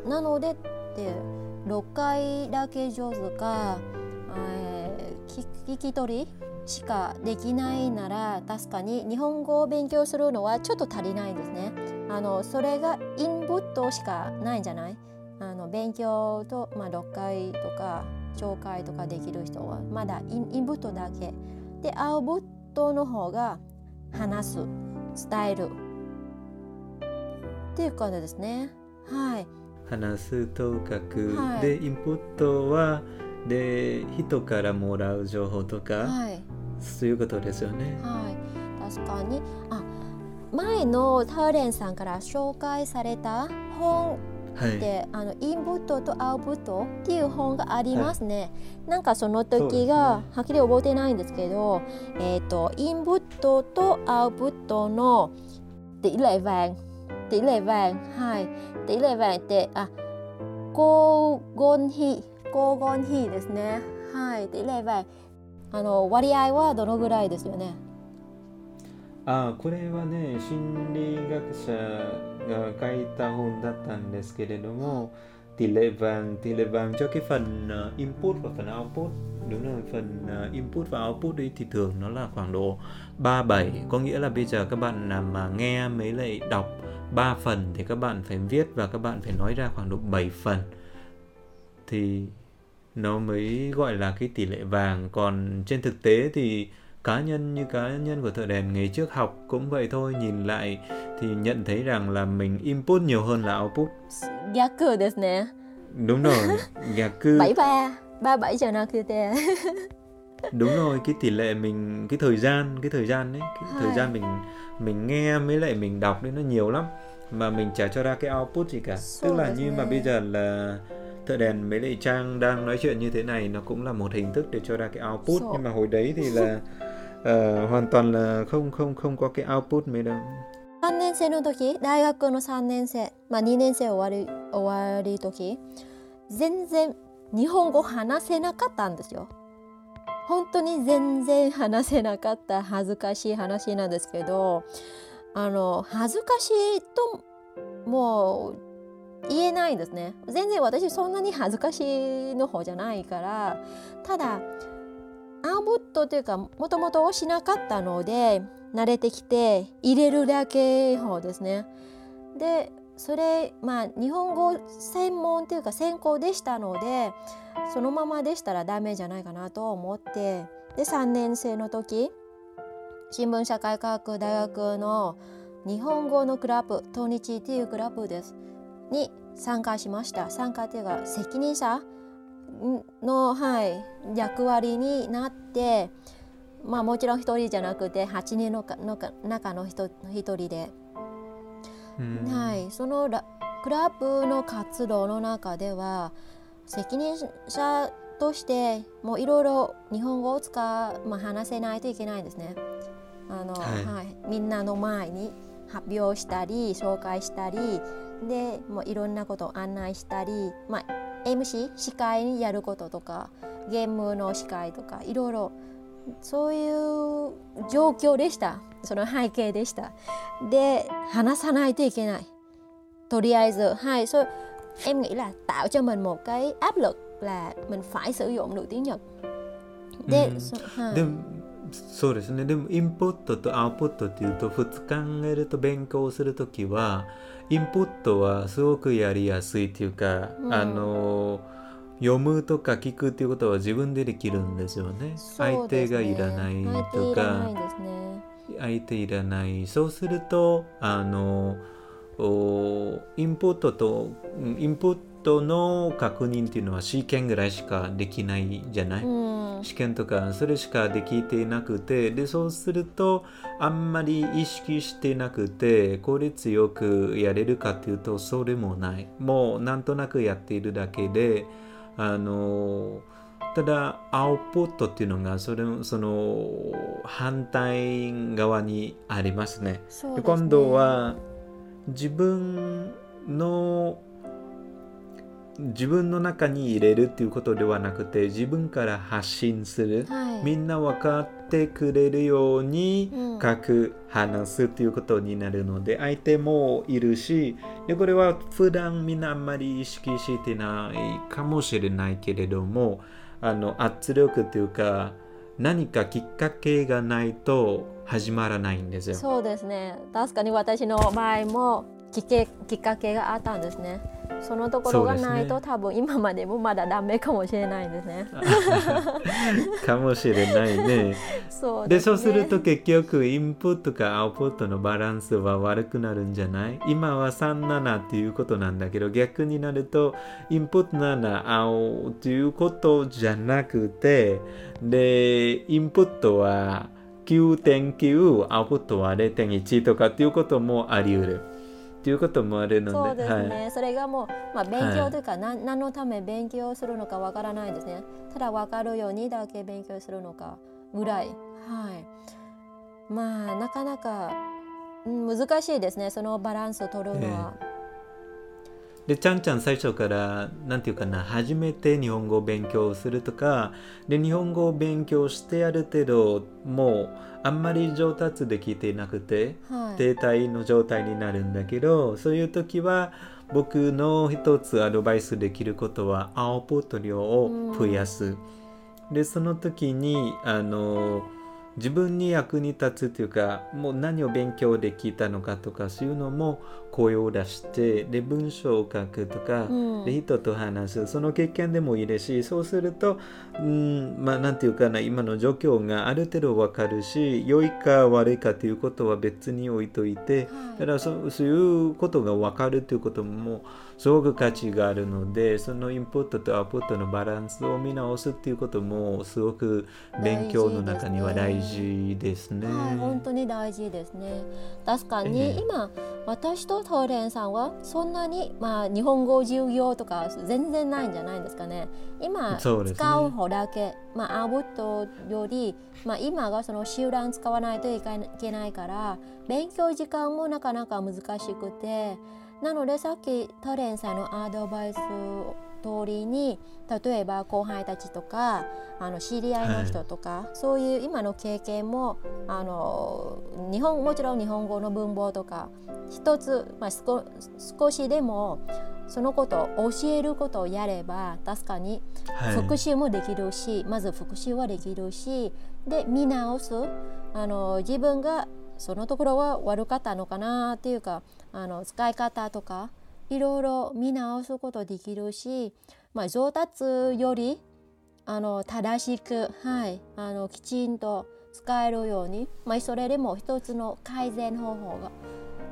なのでって6回だけ上手か、えー聞き取りしかできないなら確かに日本語を勉強するのはちょっと足りないですね。あのそれがインプットしかないんじゃない？あの勉強と、まあ、6回とか紹介とかできる人はまだインインプットだけ。でアウトプットの方が話す。伝える。っていう感じですね。はい。話すと書く、はい。でインプットはで人からもらう情報とか、はい。そういうことですよね。はい。確かに。あ前のターレンさんから紹介された本はい。であのインプットとアウトプットっていう本がありますね。なんかその時がはっきり覚えてないんですけど、えっ、とインプットとアウトプットの tỷ lệ vàng tỷ lệ vàng はい tỷ lệ vàng ってあ黄金比黄金比ですね。はい tỷ lệ vàng あの割合はどのぐらいですよね？あこれはね心理学者が書いた本だったんですけれどもtỷ lệ vàng tỷ lệ vàng cho cái phần ờ, input và phần output đúng rồi phần ờ, input và output đấy thì thường nó là khoảng độ 37 có nghĩa là bây giờ các bạn nào mà nghe mấy lại đọc 3 phần thì các bạn phải viết và các bạn phải nói ra khoảng độ 7 phần thì nó mới gọi là cái tỷ lệ vàng còn trên thực tế thì cá nhân như cá nhân của thợ đèn ngày trước học cũng vậy thôi nhìn lại thì nhận thấy rằng là mình input nhiều hơn là output. Yaku desu ne Đúng rồi, <laughs> gaku bảy ba ba bảy giờ nào kia <laughs> Đúng rồi, cái tỷ lệ mình cái thời gian, cái thời gian đấy, cái thời gian mình mình nghe mới lại mình đọc đấy nó nhiều lắm mà mình chả cho ra cái output gì cả. Tức là như mà bây giờ là thợ đèn mấy lại trang đang nói chuyện như thế này nó cũng là một hình thức để cho ra cái output. Nhưng mà hồi đấy thì là <laughs> hoàn toàn là không không không có cái output mấy đâu. 3年生の時大学の3年生、まあ、2年生終わり終わり時全然日本語話せなかったんですよ。本当に全然話せなかった恥ずかしい話なんですけどあの恥ずかしいともう言えないですね全然私そんなに恥ずかしいの方じゃないからただアウトプットというかもともと押しなかったので慣れてきて入れるだけ方ですね。でそれまあ日本語専門というか専攻でしたのでそのままでしたらダメじゃないかなと思ってで3年生の時新聞社会科学大学の日本語のクラブ東日っていうクラブですに参加しました参加っていうか責任者の、はい、役割になってまあもちろん一人じゃなくて8人のかのか中の一一人で.はい、そのラクラブの活動の中では責任者としてもういろいろ日本語を使う、まあ、話せないといけないんですね。あのはいはい、みんなの前に発表したり紹介したりでもういろんなことを案内したり、まあ、MC 司会にやることとかゲームの司会とかいろいろそういう状況でした。その背景でした。で話さないといけない。とりあえずはいそう em nghĩ là tạo cho mình một cái áp lực là mình phải sử dụng được tiếng Nhật で、うん。そはい。でもそうですね。でもインプットとアウトプットっていうと普通考えると勉強するときはインプットはすごくやりやすいっていうか、うん。あの読むとか聞くっていうことは自分でできるんですよね。相手がいらないとか。相手いらないそうするとあのおインプットとうんインプットの確認っていうのは試験ぐらいしかできないじゃない、うん試験とかそれしかできていなくてでそうするとあんまり意識してなくて効率よくやれるかっていうとそれもないもうなんとなくやっているだけであのただアウトプットっていうのがそれその反対側にありますね。すねで今度は自分の自分の中に入れるっていうことではなくて自分から発信する、はい。みんな分かってくれるようにうん。書く、話すっていうことになるので相手もいるしでこれは普段みんなあんまり意識してないかもしれないけれどもあの圧力っていうか何かきっかけがないと始まらないんですよ。そうですね。確かに私の場合もきっかけがあったんですねそのところがないと、そう多分今までもまだダメかもしれないんですね。<laughs> かもしれないね。そうで、ね。そうすると結局インプットかアウトプットのバランスは悪くなるんじゃない？今は37っていうことなんだけど逆になるとインプット7青っていうことじゃなくてでインプットは9.9アウトプットは0.1とかっていうこともあり得るっていうこともあるのでそうですね、はい、それがもう、まあ、勉強というか、なん何のため勉強するのかわからないですね。ただわかるようにだけ勉強するのかぐらい。はい。まあなかなか、うん、難しいですね。そのバランスを取るのは、でちゃんちゃん最初からなんていうかな初めて日本語を勉強するとかで日本語を勉強してある程度もうあんまり上達できていなくてはい停滞の状態になるんだけどそういう時は僕の一つアドバイスできることはアウトプット量を増やす。でその時にあの自分に役に立つというかもう何を勉強できたのかとかそういうのも声を出してで文章を書くとか、うん。で人と話すその経験でもいいですしそうするとうんまあなんていうかな今の状況がある程度わかるし良いか悪いかということは別に置いといて、はい。だからそそういうことが分かるということもすごく価値があるのでそのインプットとアウトプットのバランスを見直すっていうこともすごく勉強の中には大事ですね。はい、本当に大事ですね。確かに、ええ今私とトーレンさんはそんなにまあ日本語授業とか全然ないんじゃないですかね。今ね使う方だけ、まあアウトよりまあ今がその集団使わないといけないから勉強時間もなかなか難しくて。なのでさっきトレンさんのアドバイス通りに例えば後輩たちとかあの知り合いの人とか、そういう今の経験もあの日本もちろん日本語の文法とか一つ、まあ、少少しでもそのことを教えることをやれば確かにはい。復習もできるし、まず復習はできるしで見直す。あの自分がそのところは悪かったのかなっていうかあの使い方とかいろいろ見直すことできるし、まあ、上達よりあの正しく、はい、あのきちんと使えるように、まあ、それでも一つの改善方法が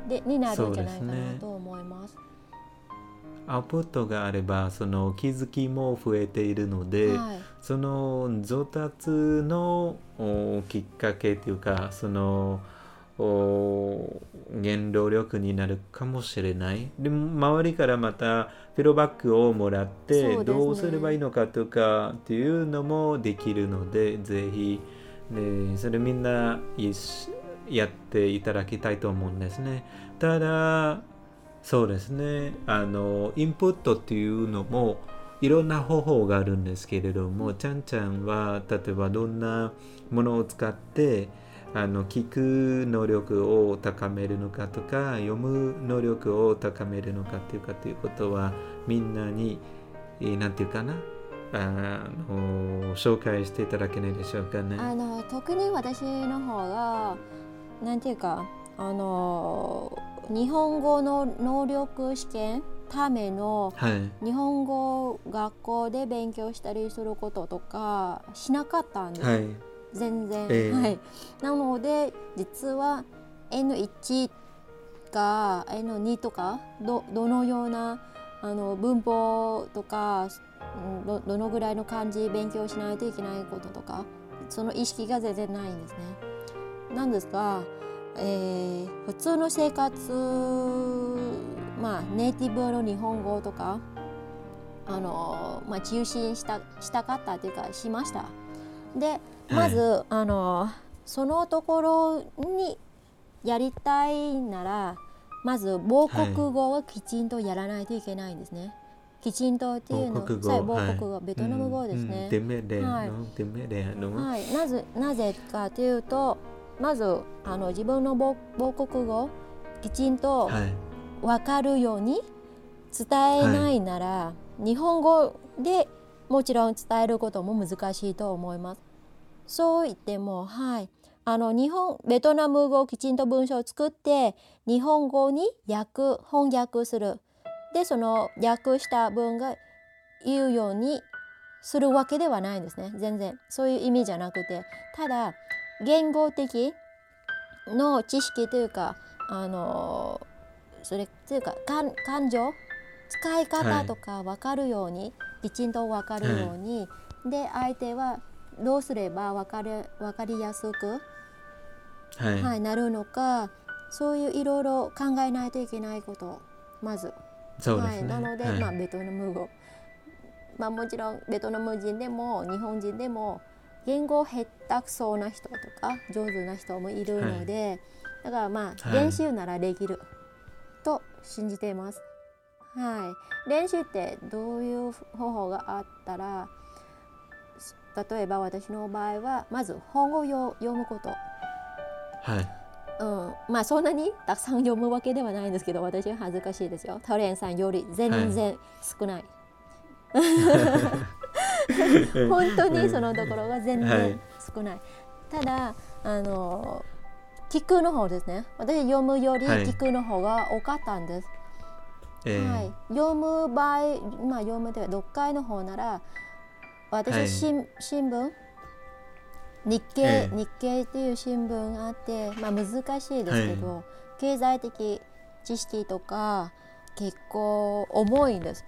でになるんじゃないかなと思います。アウトプットがあればその気づきも増えているので、はいその上達のおきっかけというかそのお原動力になるかもしれない。でも周りからまたフィードバックをもらって、どうすればいいのかとかっていうのもできるのでぜひ。でそれみんなやっていただきたいと思うんですね。ただそうですね。あのインプットっていうのもいろんな方法があるんですけれどもちゃんちゃんは例えばどんなものを使ってあの聞く能力を高めるのかとか読む能力を高めるのかというかということはみんなに何て言うかなあの紹介していただけないでしょうかね。あの特に私の方がなんていうかあの日本語の能力試験ための日本語学校で勉強したりすることとかしなかったんです。はい全然、えー、はいなので実は N1 か N2 とかどどのようなあの文法とかどどのぐらいの漢字勉強しないといけないこととかその意識が全然ないんですね。なんですが、えー、普通の生活まあネイティブの日本語とかあの、まあ、中心したしたかったというかしました。でまず、はい、あのそのところにやりたいならまず母国語をきちんとやらないといけないんですね。はい、きちんとっていうの母国語、母国語、はい、ベトナム語ですね。はい、なぜなぜかというとまずあの自分の母母国語きちんと分かるように伝えないなら、日本語でもちろん伝えることも難しいと思います。そう言っても、はい。あの日本ベトナム語をきちんと文章を作って日本語に訳翻訳する。でその訳した文が言うようにするわけではないんですね。全然。そういう意味じゃなくて。ただ言語的の知識というかあのそれというか感情？使い方とか分かるように、はい、きちんと分かるように、はい、で相手はどうすれば分かれ分かりやすく、はい、はい、なるのかそういういろいろ考えないといけないことまず。そうですね、はい、なので、はい、まあ、ベトナム語、まあ、もちろんベトナム人でも日本人でも言語下手くそな人とか上手な人もいるので、だからまあ練習ならできると信じています。はい、練習ってどういう方法があったら例えば私の場合はまず本を読むこと。はい。うん、まあそんなにたくさん読むわけではないんですけど私は恥ずかしいですよ。トレンさんより全然少ない、はい、<laughs> <laughs> 本当にそのところが全然少ない、はい、ただあの聞くの方ですね。私読むより聞くの方が多かったんです、はい、はい、読む場合まあ読むでは読解の方なら私、はい、新聞？日経、え日経っていう新聞があって、まあ、難しいですけど、はい、経済的知識とか結構重いんです。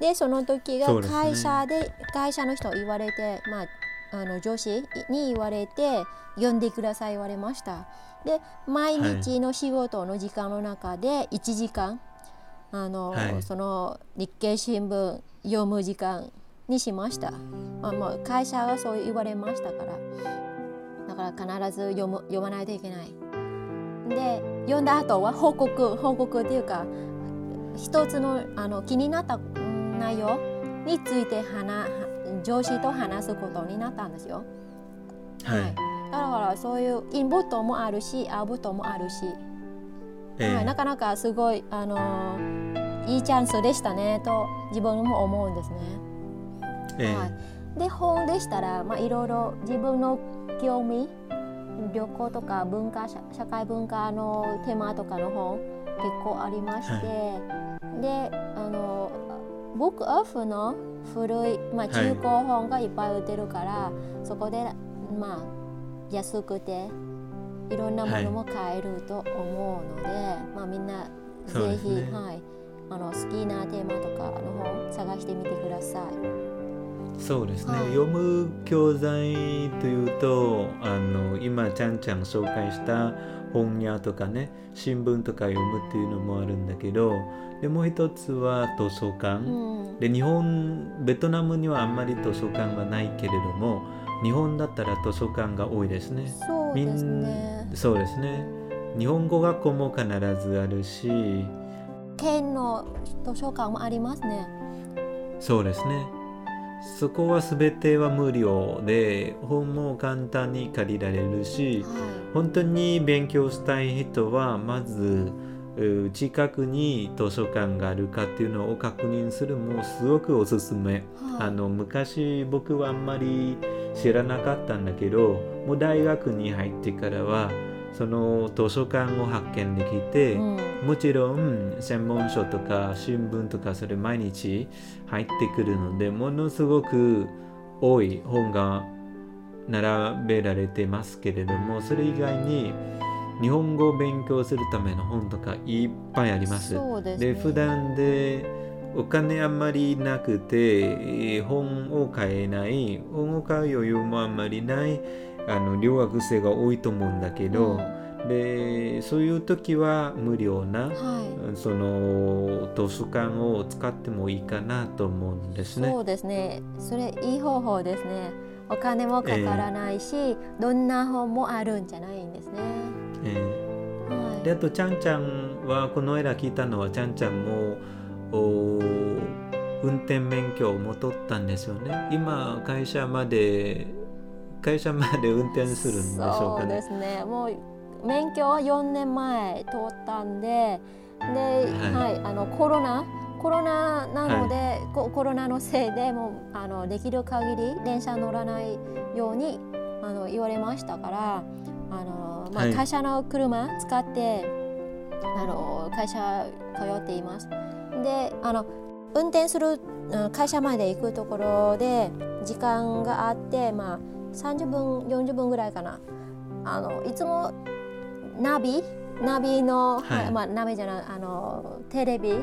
でその時が会社で、ね、会社の人言われて、まあ、あの上司に言われて読んでください言われました。で毎日の仕事の時間の中で1時間、あの、はい、その日経新聞読む時間にしました。まあ、もう会社はそう言われましたから。だから必ず読む読まないといけない。で読んだ後は報告報告っていうか一つのあの気になった内容について話上司と話すことになったんですよ。はい、はい、だからそういうインプットもあるしアウトもあるし、えー、はい、なかなかすごいあのいいチャンスでしたねと自分も思うんですね。えー、はい、で本でしたら、まあ、いろいろ自分の興味旅行とか文化社会文化のテーマとかの本結構ありまして、はい、であのブックオフの古い、まあ、中古本がいっぱい売ってるから、はい、そこでまあ安くていろんなものも買えると思うので、はい、まあ、みんなぜひ、ね、はい、あの好きなテーマとかの本探してみてください。そうですね、はい、読む教材というとあの今ちゃんちゃん紹介した本屋とかね新聞とか読むっていうのもあるんだけどでもう一つは図書館、うん、で日本ベトナムにはあんまり図書館はないけれども日本だったら図書館が多いですね。そうですね。そうですね。日本語学校も必ずあるし。県の図書館もありますね。そうですね。そこは全ては無料で本も簡単に借りられるし、は本当に勉強したい人はまずう近くに図書館があるかっていうのを確認するもすごくおすすめ。い。はいあの昔僕はあんまり知らなかったんだけどもう大学に入ってからはその図書館を発見できて、うんもちろん専門書とか新聞とかそれ毎日入ってくるのでものすごく多い本が並べられてますけれどもそれ以外に日本語を勉強するための本とかいっぱいあります。ですね。で普段でお金あんまりなくてえー本を買えない本を買う余裕もあんまりないあの留学生が多いと思うんだけど、でそういう時は無料なうんはい。その図書館を使ってもいいかなと思うんですね。そうですね。それいい方法ですね。お金もかからないし、どんな本もあるんじゃないんですね。えはい。ーであとちゃんちゃんはこの間聞いたのはちゃんちゃんもお運転免許も取ったんですよね。今会社まで会社まで運転するんでしょうそうでかね。すね。もう免許は4年前取ったんで、で、ははいい、あのコロナコロナなので、ココロナのせいでもうあのできる限り電車乗らないようにあの言われましたから、あのまあ、はい会社の車使って、あの会社通っています。で、あの運転するうん会社まで行くところで時間があって、まあ30分40分ぐらいかな。あのいつもナビ？ナビの、はいはいまあナビじゃないあのテレビ？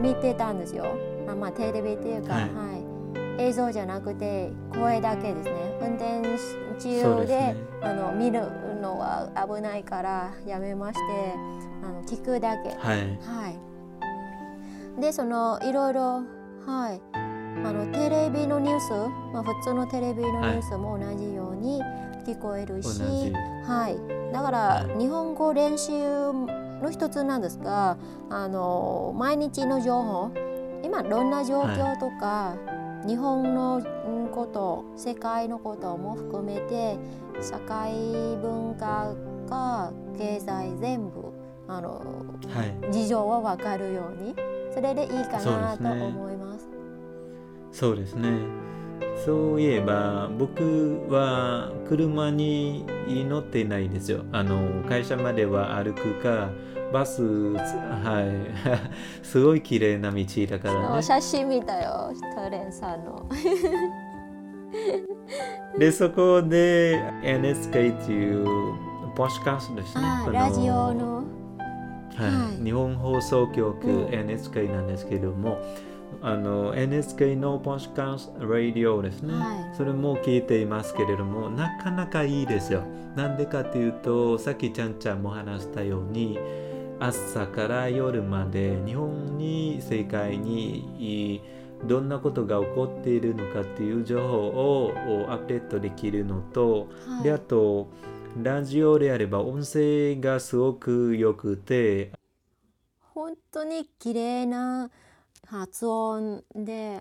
見てたんですよ。あまあテレビっていうか、ははいい映像じゃなくて声だけですね。運転中でねあの見るのは危ないからやめましてあの聞くだけ。はい。はい。で、そのいろいろ、はい。あのテレビのニュース、まあ普通のテレビのニュースも同じように聞こえるし、同じ。はい。だから、はい日本語練習の一つなんですが、あの毎日の情報、今どんな状況とか、日本のうんこと、世界のことも含めて、社会文化か経済全部あのはい。事情は分かるようにそれでいいかなと思います。そうですね。そういえば僕は車に乗っていないですよ。あの会社までは歩くかバスはい <laughs> すごい綺麗な道だからね。写真見たよトレンさんの。<laughs> でそこで NSK っていうポッドキャストですね。ラジオのはいはい日本放送局、うん NSK なんですけどもあの NSK のポッドキャストラディオですね、はい。それも聞いていますけれどもなかなかいいですよ。なんでかというとさっきちゃんちゃんも話したように朝から夜まで日本に世界にどんなことが起こっているのかっていう情報をアップデートできるのと、はい。であとラジオであれば音声がすごく良くて本当に綺麗な発音で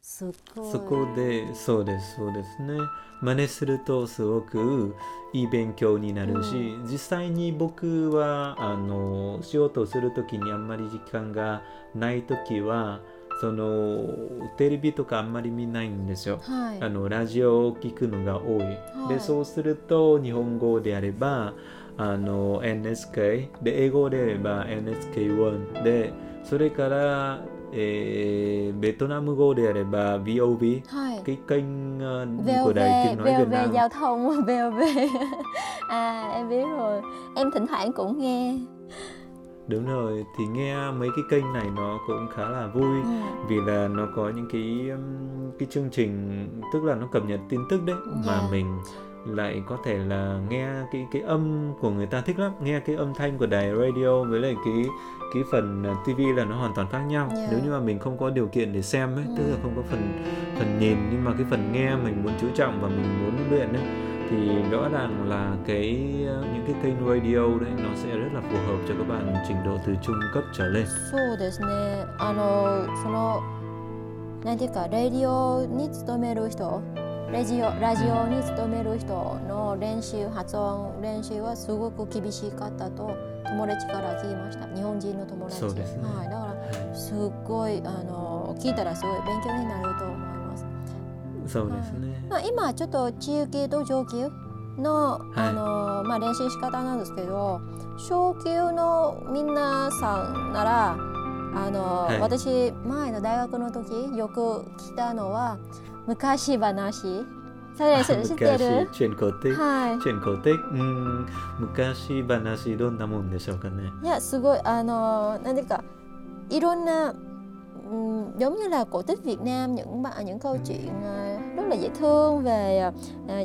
すごい。そこでそうですそうですね真似するとすごくいい勉強になるし、実際に僕はあの仕事をする時にあんまり時間がない時はそのテレビとかあんまり見ないんですよ。はい。あのラジオを聞くのが多い、はいでそうすると日本語であればあの NSK で英語であれば NSK1 でそれから、えーベトナム語であれば VOV はい。 cái kênh ờ, VOV, của đài tiếng nói Việt VOV Nam giao thông VOV <laughs> à em biết rồi em thỉnh thoảng cũng nghe đúng rồi thì nghe mấy cái kênh này nó cũng khá là vui ừ. vì là nó có những cái um, cái chương trình tức là nó cập nhật tin tức đấy mà Dạ. mình lại có thể là nghe cái cái âm của người ta thích lắm nghe cái âm thanh của đài radio với lại cái cái phần uh, TV là nó hoàn toàn khác nhau Dạ. nếu như mà mình không có điều kiện để xem ấy tức Ừ. là không có phần phần nhìn nhưng mà cái phần nghe mình muốn chú trọng và mình muốn luyện ấy thì rõ ràng là cái ờ, những cái kênh radio đấy nó sẽ rất là phù hợp cho các bạn trình độ từ trung cấp trở lên そうですねあのそのなんていうかレディオに勤める人 レジオラジオに勤める人の練習発音練習はすごく厳しかったと友達から聞きました。日本人の友達。ね。はい、だからはい。すっごいあの聞いたらすごい勉強になると思います、そうですね。まあ、今ちょっと中級と上級の,、あのまあ、練習仕方なんですけど小級の皆さんならあの、はい。私前の大学の時よく来たのは昔話それ知知ってる 昔chuyện cổ tích はい chuyện cổ tích ừm,昔話どんなもんでしょうかねいやすごいあのなんていうかいろんなừm, giống như là cổ tích Việt Nam những bạn những câu chuyện à, rất là dễ thương về à, à,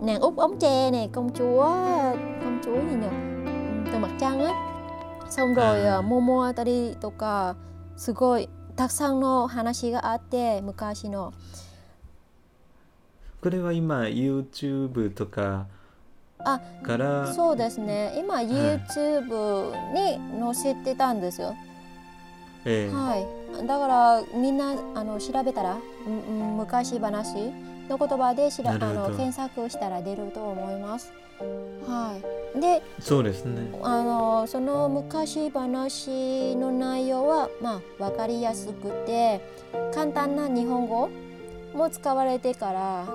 nàng út ống tre này công chúa công chúa gì nhỉ Ừm, từ mặt trăng á xong rồi À. à. Momo Atari とかすごいたくさんの話があって昔の これは今 YouTube とかあからそうですね。今 YouTube に載せてたんですよ。えーはい、だからみんなあの調べたら、昔話の言葉でしらあの検索したら出ると思います。はい、でそうですね。あのその昔話の内容は、まあ、分かりやすくて簡単な日本語も使われてから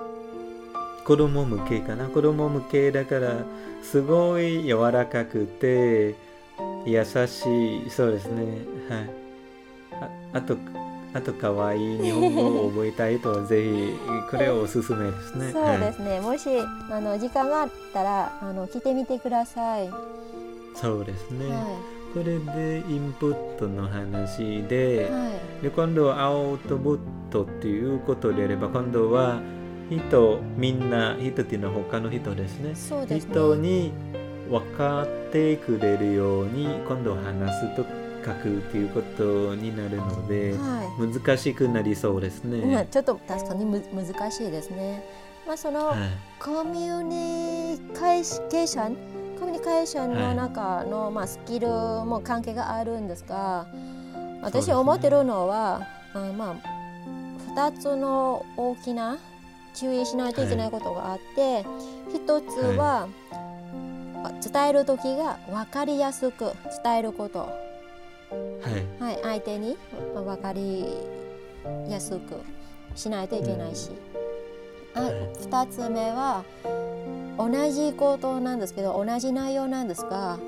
子供向けかな？子供向けだからすごい柔らかくて優しい。そうですね。はい。ああとあと可愛い日本語を覚えたいとぜひこれをおすすめですね。<laughs> そうですね、もしあの時間があったらあの聞いてみてください。はそうですね、い。これでインプットの話で,、はい。で今度アウトプットっていうことであれば今度は人みんな人っていうのは他の人ですねそうですね。人に分かってくれるように今度話すと書くっていうことになるのではい難しくなりそうですまあね。ちょっと確かにむ難しいですね。まあそのはいコミュニケーションコミュニケーションの中の、まあスキルも関係があるんですが、私思ってるのは、あまあ二つの大きな注意しないといけないことがあって、一つは、あ伝える時が分かりやすく伝えること。はい。はい、相手にまあ分かりやすくしないといけないし、あはい。2つ目は同じことなんですけど同じ内容なんですが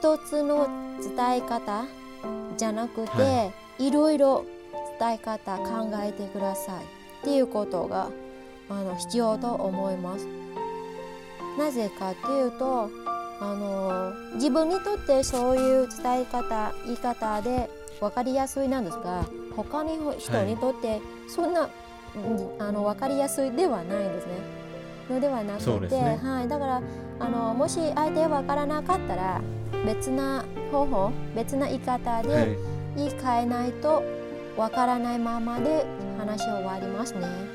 一つの伝え方じゃなくて、、はいろいろ伝え方考えてくださいっていうことがあの必要と思います。なぜかっていうとあの自分にとってそういう伝え方言い方で分かりやすいなんですが他の人にとってそんな、うんあの分かりやすいではないんですね。のではなくて、ねはい、だからあのもし相手分からなかったら別な方法別な言い方はでい言い換えないと分からないままで話終わりますね。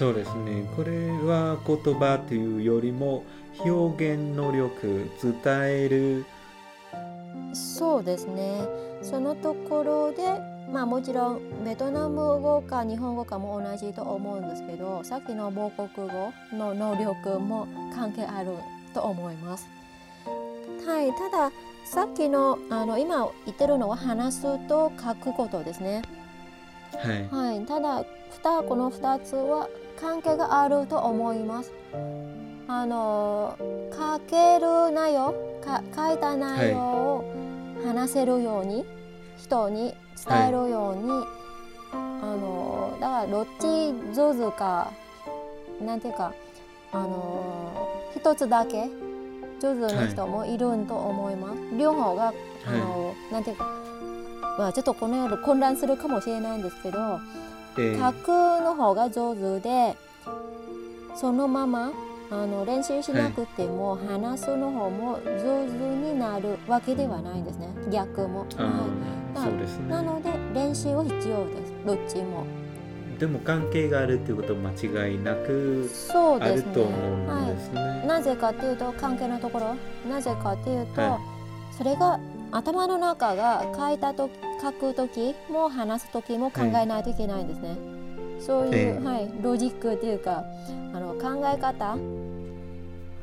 そうですねこれは言葉というよりも表現能力伝えるそうですねそのところでまあもちろんベトナム語か日本語かも同じと思うんですけどさっきの母国語の能力も関係あると思います。はい、たださっきのあの今言ってるのは話すと書くことですね。はい。はい、ただふたこの2つは関係があると思います。あの書ける内容か書いた内容を話せるように、人に伝えるように、あのだからどっち上手かなんていうかあの一つだけ上手な人もいると思います。両方があの、なんていうか、まあ、ちょっとこのように混乱するかもしれないんですけど、えーの方が上手でそのままあの練習しなくても、話すの方も上手になるわけではないんですね。逆も。あはい、なね。ので練習は必要です。どっちも。でも関係があるっていうことは間違いなくあると思うんですね。はい、なぜかっていうと関係のところ。なぜかっていうと、はそれが頭の中が書いたと書く時も話す時も考えないといけないんですね。そういう、ええはい、ロジックっていうかあの考え方、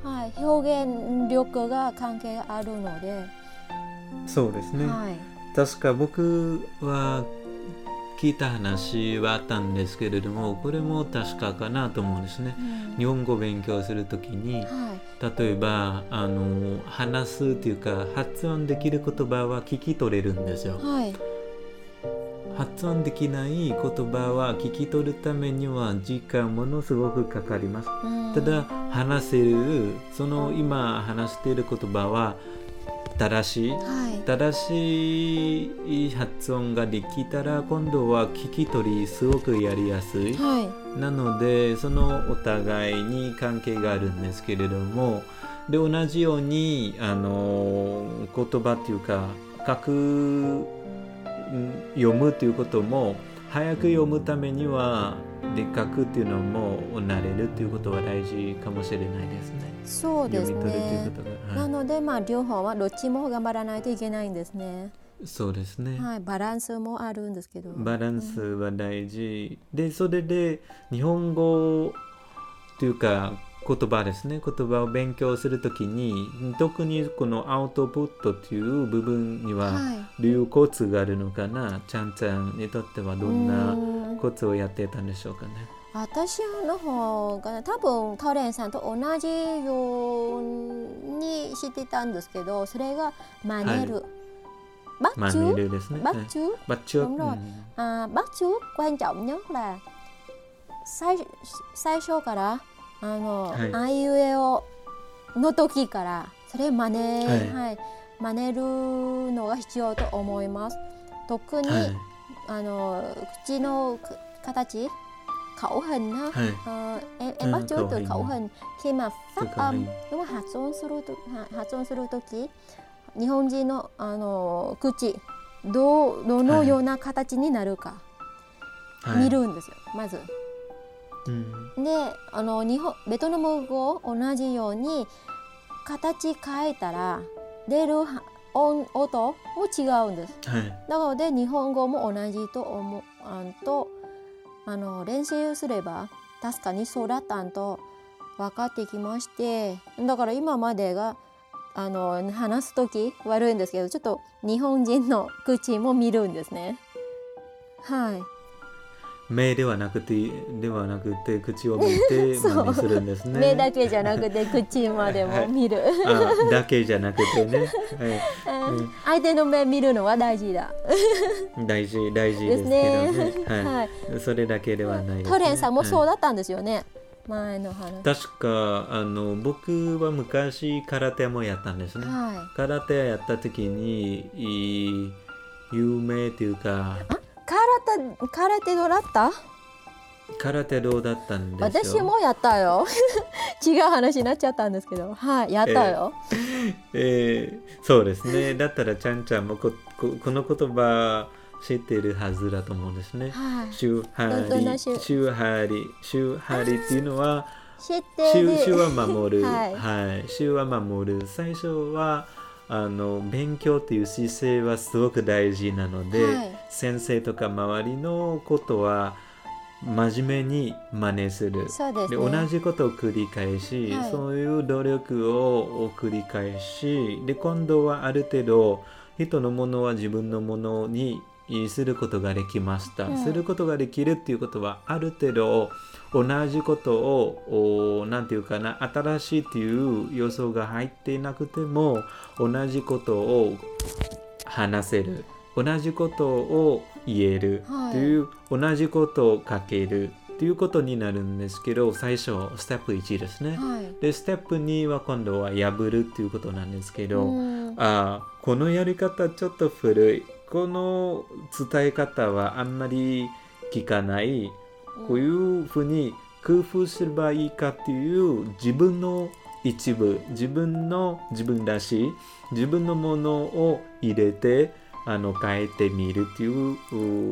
はい、表現力が関係あるので、そうですね。はい、確か僕は聞いた話はあったんですけれどもこれも確かかなと思うんですね。日本語を勉強するときにはい、例えばあの話すっていうか発音できる言葉は聞き取れるんですよ。はい、発音できない言葉は聞き取るためには時間ものすごくかかります。うんただ話せるその今話している言葉は正しいはい、正しい発音ができたら今度は聞き取りすごくやりやすい。はい、なのでそのお互いに関係があるんですけれどもで同じようにあの言葉っていうか書くん読むっていうことも早く読むためにはで書くっていうのも慣れるっていうことは大事かもしれないですね。そうです読み取るっていうねこ。とが、なはのでまあ両方はどっちも頑張らないといけないんですね。い、そうですね。はい、バランスもあるんですけど。バランスは大事でそれで日本語というか言葉ですね言葉を勉強するときに特にこのアウトプットという部分にははい。どういうコツがあるのかなちゃんちゃんにとってはどんうなコツをやってたんでしょうかね私の方が多分トレンさんと同じようにしてたんですけどそれがマネる、bắt マネ chước ね。bắt はい。chước バッチョ Đúng rồi. à, bắt chước quan trọng nhất là 最最初からあの、はい。あいうえおの時からそれ真似、ははい。真似るのが必要と思います。特に、はい。あの口のく形？Khẩu hình ha. はい Ờ, em Ừ, em bắt chước từ khẩu hình. Khi mà phát âm đúng không? 発音するとは発音する時日本人のあの口どうどのような形になるかはい見るんですよ、まず。うんであの日本ベトナム語同じように形変えたら出るは音音も違うんです。はいなので日本語も同じと思うあんとあの練習すれば確かにそうだったんと分かってきましてだから今までがあの話す時悪いんですけどちょっと日本人の口も見るんですね。はい、目ではなくてではなくて口を見て真似するんですね目だけじゃなくて口までも見る。あだけじゃなくてね、はうん相手の目見るのは大事だ。い、大事大事でですすけね。どね、はいはい。それだけではないです、ね。トレンさんもそうはだったんですよね。前の話。い確かあの僕は昔空手もやったんですね。はい。空手やった時にいい有名というか空手空手どうだった？空手道だったんですよ。私もやったよ。<laughs> 違う話になっちゃったんですけど、はい、やったよ。えーそうですね。<laughs> だったらちゃんちゃんもこここの言葉知ってるはずだと思うんですね。はい。シュハどんなリ、シュシュハリ、シュハリっていうのは、知ってる。週週は守る、<laughs> はいはい、週は守る。最初はあの勉強っていう姿勢はすごく大事なので、はい先生とか周りのことは真面目に真似する。でね。同じことを繰り返し、はいそういう努力を繰り返しで今度はある程度人のものは自分のものにすることができました、うん。することができるっていうことはある程度同じことをおなんていうかな新しいっていう要素が入っていなくても同じことを話せる。同じことを言える。はい。という、同じことを書ける。ということになるんですけど最初ステップ1ですね。はい。でステップ2は今度は破るっていうことなんですけど、うん。あーこのやり方ちょっと古いこの伝え方はあんまり聞かないこういうふうに工夫すればいいかっていう自分の一部自分の自分らしい自分のものを入れてあの変えてみるっていう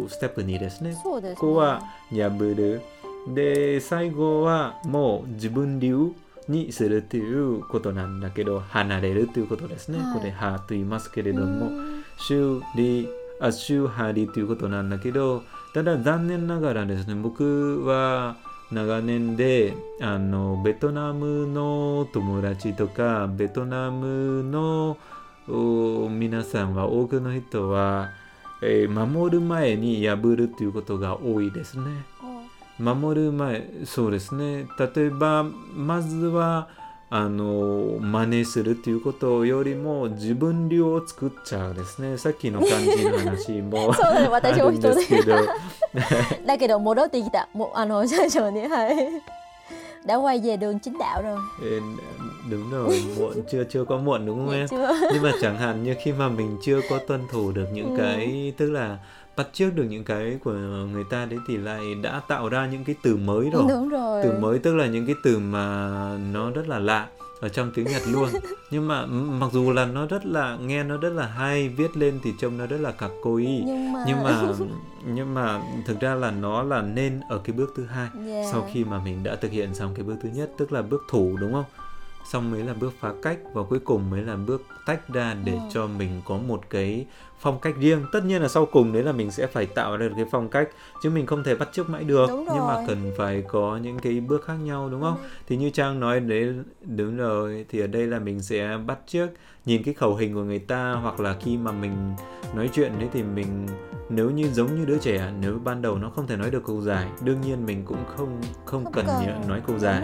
うステップ2ですね。そうですねここは破る。で、最後はもう自分流にするっていうことなんだけど、離れるっていうことですね。はいこれ、はと言いますけれどうも、ん修理、あ修張りということなんだけど、ただ残念ながらですね、僕は長年であのベトナムの友達とか、ベトナムのお皆さんは、多くの人は、えー守る前に破るっていうことが多いですね。守る前そうですね例えばまずはあの真似するっていうことよりも自分流を作っちゃうですねさっきの感じの話もそうだね私もあるんですけどđã kể đầu một đó thì ta một à nó sai rồi nè hay đã quay về đường chính đạo rồi Ê, đúng rồi muộn chưa chưa có muộn đúng không em chưa nhưng mà chẳng hạn như khi mà mình chưa có tuân thủ được những Ừ. cái tức là bắt chước được những cái của người ta đấy thì lại đã tạo ra những cái từ mới rồi. Đúng rồi. Từ mới tức là những cái từ mà nó rất là lạ ở trong tiếng Nhật luôn. <laughs> Nhưng mà mặc dù là nó rất là nghe nó rất là hay viết lên thì trông nó rất là cặc cối nhưng mà nhưng mà <laughs> nhưng mà thực ra là nó là nên ở cái bước thứ hai Yeah. sau khi mà mình đã thực hiện xong cái bước thứ nhất tức là bước thủ đúng không? Xong mới là bước phá cách và cuối cùng mới là bước tách ra để Ừ. cho mình có một cái phong cách riêng. Tất nhiên là sau cùng đấy là mình sẽ phải tạo ra được cái phong cách chứ mình không thể bắt chước mãi được. Nhưng mà cần phải có những cái bước khác nhau đúng không? Thì như trang nói đấy đúng rồi thì ở đây là mình sẽ bắt chước nhìn cái khẩu hình của người ta hoặc là khi mà mình nói chuyện đấy thì mình nếu như giống như đứa trẻ nếu ban đầu nó không thể nói được câu dài đương nhiên mình cũng không không, Không cần, cần. nói câu dài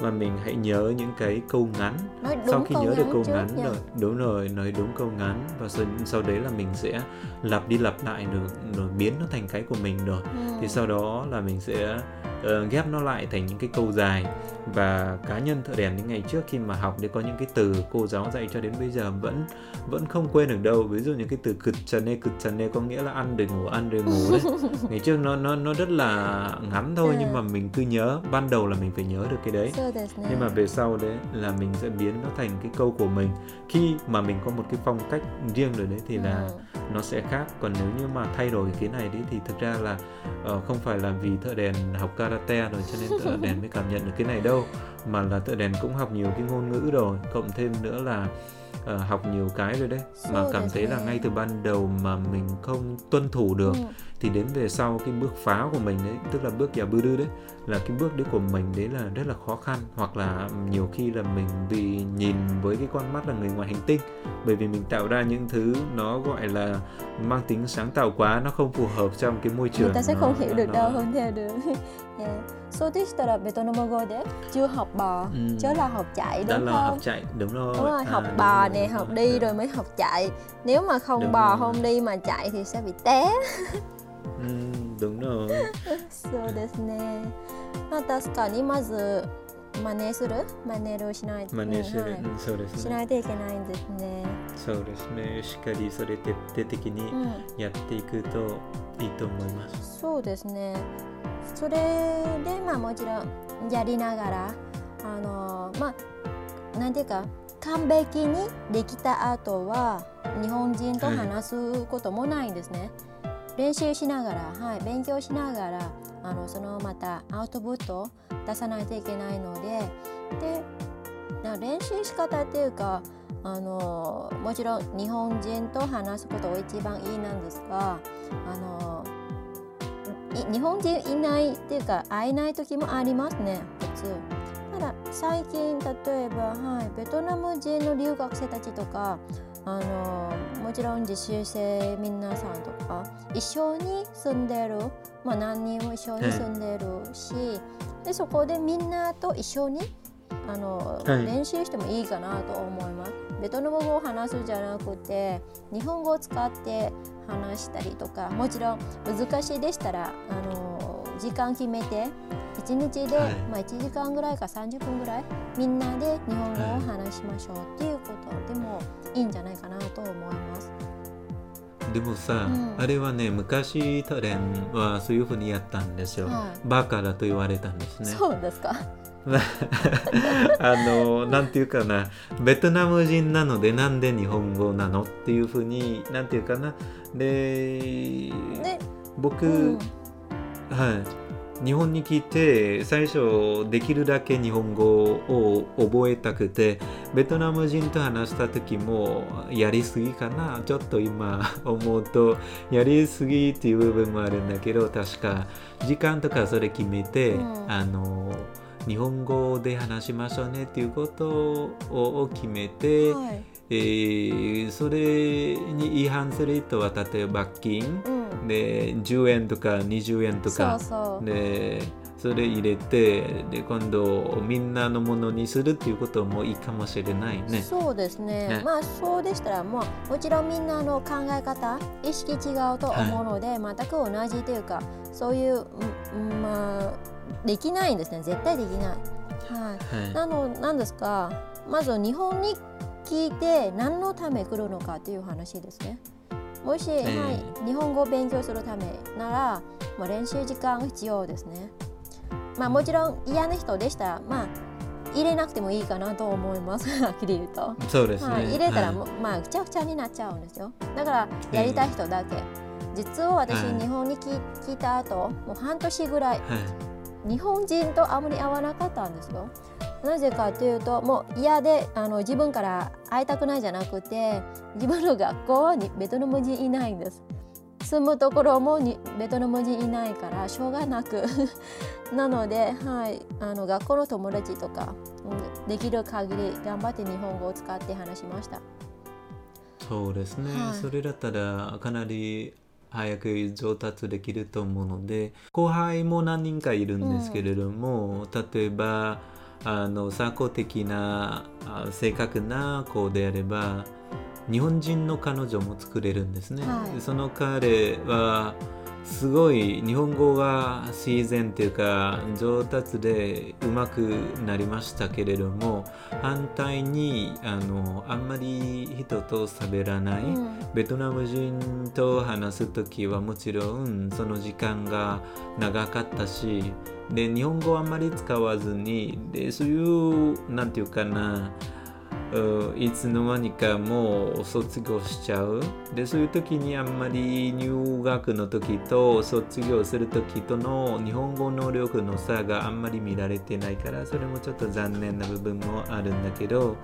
mà mình hãy nhớ những cái câu ngắn. Nói sau khi nhớ được câu ngắn rồi đúng rồi nói đúng câu ngắn. Và sau, sau đấy là mình sẽ lặp đi lặp lại được rồi biến nó thành cái của mình rồi. Ừ. thì sau đó là mình sẽ uh, ghép nó lại thành những cái câu dài. Và cá nhân thợ đèn những ngày trước khi mà học để có những cái từ cô giáo dạy cho đến bây giờ vẫn vẫn không quên được đâu. Ví dụ những cái từ cực trần nê cực trần nê có nghĩa là ăn rồi ngủ ăn rồi ngủ đấy. <laughs> Ngày trước nó nó nó rất là ngắn thôi dạ. nhưng mà mình cứ nhớ. Ban đầu là mình phải nhớ được cái đấy. Nhưng mà về sau đấy là mình sẽ biến nó thành cái câu của mình. Khi mà mình có một cái phong cách riêng rồi đấy thì là dạ nó sẽ khác. Còn nếu như mà thay đổi cái này đi thì thực ra là uh, không phải là vì thợ đèn học karate rồi cho nên thợ đèn mới cảm nhận được cái này đâu mà là thợ đèn cũng học nhiều cái ngôn ngữ rồi. Cộng thêm nữa là uh, học nhiều cái rồi đấy. Mà cảm thấy là ngay từ ban đầu mà mình không tuân thủ được ừ. thì đến về sau cái bước phá của mình đấy tức là bước giả bư đư đấy là cái bước đấy của mình đấy là rất là khó khăn. Hoặc là nhiều khi là mình bị nhìn với cái con mắt là người ngoài hành tinh. Bởi vì mình tạo ra những thứ nó gọi là mang tính sáng tạo quá nó không phù hợp trong cái môi trường người ta sẽ nó, không hiểu được nó... đâu không theo được. <laughs> Yeah. そうでしたらベトナム語でchưa học bò Ừ. chứ là học chạy đã đúng là không học chạy đúng rồi đúng rồi À, học đúng bò rồi, nè đúng học rồi. đi rồi mới học chạy nếu mà không Đúng bò rồi. không đi mà chạy thì sẽ bị té Ừ, đúng rồi そうですねまあ確かにまず真似する真似るしない真似する、うんはいうんそうですねしないといけないんですね、そうですねしっかりそれ徹底的にうん、やっていくといいと思います、そうですね それでまあもちろんやりながらあのまあなんていうか完璧にできた後は日本人と話すこともないんですね、練習しながら、はい、勉強しながらあのそのまたアウトプットを出さないといけないのでで練習し方っていうかあのもちろん日本人と話すことが一番いいなんですがあの日本人いないっていうか会えない時もありますね普通。ただ最近例えば、はい、ベトナム人の留学生たちとかあのもちろん実習生皆さんとか一緒に住んでる、まあ、何人も一緒に住んでるし、でそこでみんなと一緒にあの、はい。練習してもいいかなと思います。ベトナム語を話すじゃなくて日本語を使って話したりとかもちろん難しいでしたらあの時間決めて1日で、はい。まあ、1時間ぐらいか30分ぐらいみんなで日本語を話しましょうっていうこと。でもいいんじゃないかなと思います。でもさ、うん。あれはね昔タレンはそういうふうにやったんですよ、はバカだと言われたんですね。そうですか。<laughs> あのなんていうかな。ベトナム人なのでなんで日本語なのっていうふうになんていうかな。でで、僕、うん。はい、日本に来て最初できるだけ日本語を覚えたくてベトナム人と話した時もやりすぎかな。ちょっと今 <laughs> 思うとやりすぎっていう部分もあるんだけど確か。時間とかそれ決めて、うん。あの日本語で話しましょうねっていうことを決めて、はい。えーそれに違反する人は例えば罰金うん。で10円とか20円とかそうそう。でそれ入れてで今度みんなのものにするっていうこともいいかもしれないね。そうですねねまあそうでしたらもうもちろんみんなの考え方意識違うと思うので、全く同じというかそういう、うんまあできないんですね。絶対できない。はい。はい。なのなんですか？まず日本に聞いて何のため来るのかっていう話ですね。もし、えはい、日本語を勉強するためなら、まあ、練習時間が必要ですね。まあもちろん嫌な人でしたらまあ入れなくてもいいかなと思います。<laughs> はっきり言うと。そうですね。はい、入れたらはい。まあぐちゃぐちゃになっちゃうんですよ。だからやりたい人だけ、実は私、はい。日本に聞聞いた後もう半年ぐらい日本人とあまり会わなかったんですよ。なぜかというともう嫌であの自分から会いたくないじゃなくて自分の学校にベトナム人いないんです。住むところもにベトナム人いないからしょうがなく。<laughs> なので、はい、あの学校の友達とかうんできる限り頑張って日本語を使って話しました。そうですね、はい。それだったらかなり早く上達できると思うので後輩も何人かいるんですけれども、例えばあの参考的なあ正確な子であれば日本人の彼女も作れるんですね。はいその彼はすごい日本語が自然というか上達でうまくなりましたけれども反対にあのあんまり人と喋らない、うんベトナム人と話す時はもちろんその時間が長かったしで日本語をあんまり使わずにでそういうなんていうかなういつの間にかもう卒業しちゃう。でそういう時にあんまり入学の時と卒業する時との日本語能力の差があんまり見られてないからそれもちょっと残念な部分もあるんだけど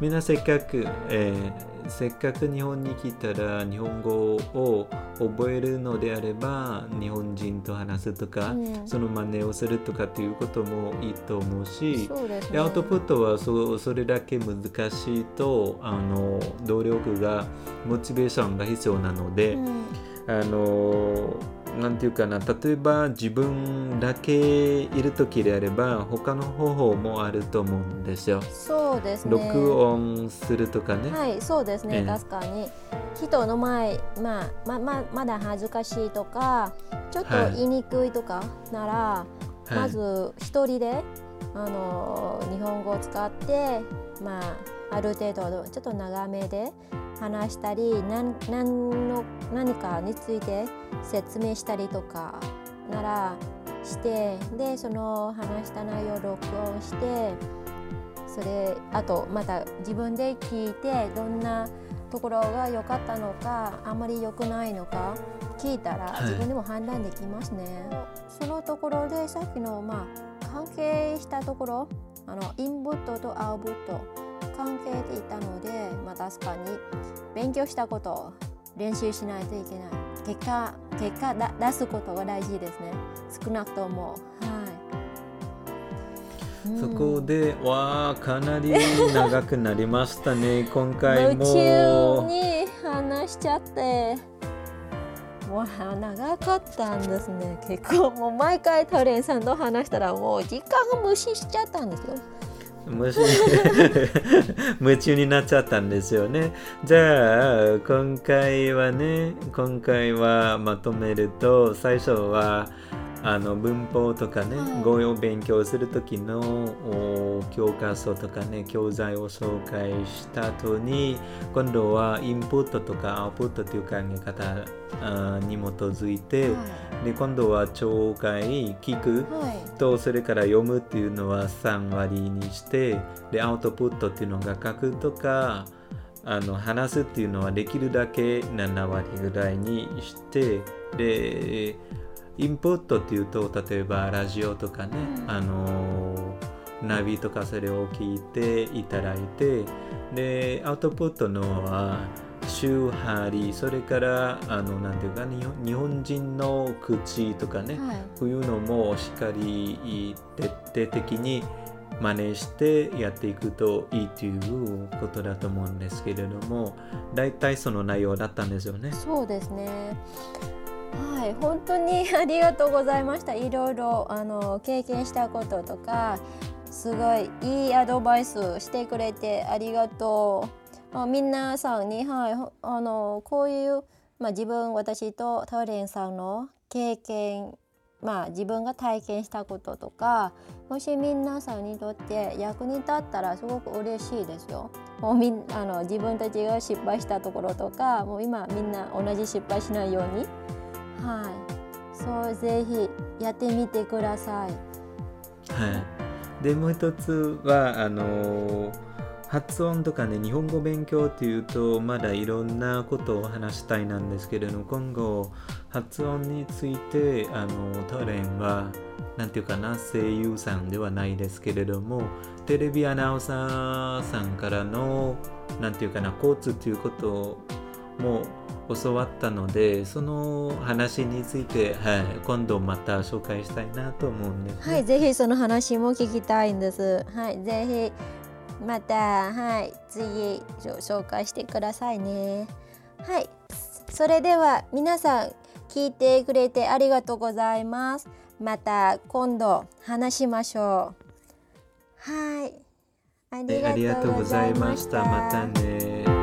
みんなせっかく、えーせっかく日本に来たら日本語を覚えるのであれば日本人と話すとか、うんその真似をするとかっていうこともいいと思うし、ね。でアウトプットはそそれだけ難しいとあの動力がモチベーションが必要なので、うんあのなんていうかな例えば自分だけいる時であれば他の方法もあると思うんですよ。そうですね。録音するとかね。はい、そうですね、ええ確かに人の前、まあ、まままだ恥ずかしいとかちょっとはい言いにくいとかなら、はいまず一人であの日本語を使って、まあ、ある程度ちょっと長めで話したり何何の何かについて説明したりとかならしてでその話した内容を録音してそれあとまた自分で聞いてどんなところが良かったのかあんまり良くないのか聞いたらはい自分でも判断できますね。そのところでさっきのまあ関係したところあのインプットとアウトプット関係でいたので、まあ、確かに勉強したことを練習しないといけない結果結果だ出すことが大事ですね。少なくとも。はい、うん。そこで、わあかなり長くなりましたね。<laughs> 今回夢中も。に話しちゃって。わあ長かったんですね。結構もう毎回トレンさんと話したらもう時間が無視しちゃったんですよ無視夢中になっちゃったんですよね。じゃあ今回はね今回はまとめると最初はあの文法とかね、はい。語を勉強する時のお教科書とかね教材を紹介した後に今度はインプットとかアウトプットという考え方に基づいて、で今度は聴解聞くはい。とそれから読むっていうのは3割にしてでアウトプットっていうのが書くとかあの話すっていうのはできるだけ7割ぐらいにしてでインプットっていうと例えばラジオとかね、うんあのナビとかそれを聞いていただいてでアウトプットのは周波りそれからあのなんていうか日本日本人の口とかね、はいこういうのもしっかり徹底的に真似してやっていくといいということだと思うんですけれども大体その内容だったんですよね。そうですね。はい、本当に <laughs> ありがとうございました。いろいろあの経験したこととか、すごいいいアドバイスしてくれてありがとう。あ皆さんに、はい、あのこういう、まあ、自分私とタレンさんの経験まあ自分が体験したこととかもし皆さんにとって役に立ったらすごく嬉しいですよ。もうみあの自分たちが失敗したところとかもう今みんな同じ失敗しないようにはいそうぜひやってみてください。はい、でもう一つはあの発音とかね日本語勉強っていうとまだいろんなことを話したいなんですけれども今後発音についてあのタレンはなんていうかな声優さんではないですけれどもテレビアナウンサーさんからのなんていうかなコツっていうことも教わったのでその話について、はい、今度また紹介したいなと思うんです、ね。はい、ぜひその話も聞きたいんです。はい、ぜひまた、はい、次紹介してくださいね。はい、それでは皆さん聞いてくれてありがとうございます。また今度話しましょう。はい、あありがとうございました。またね。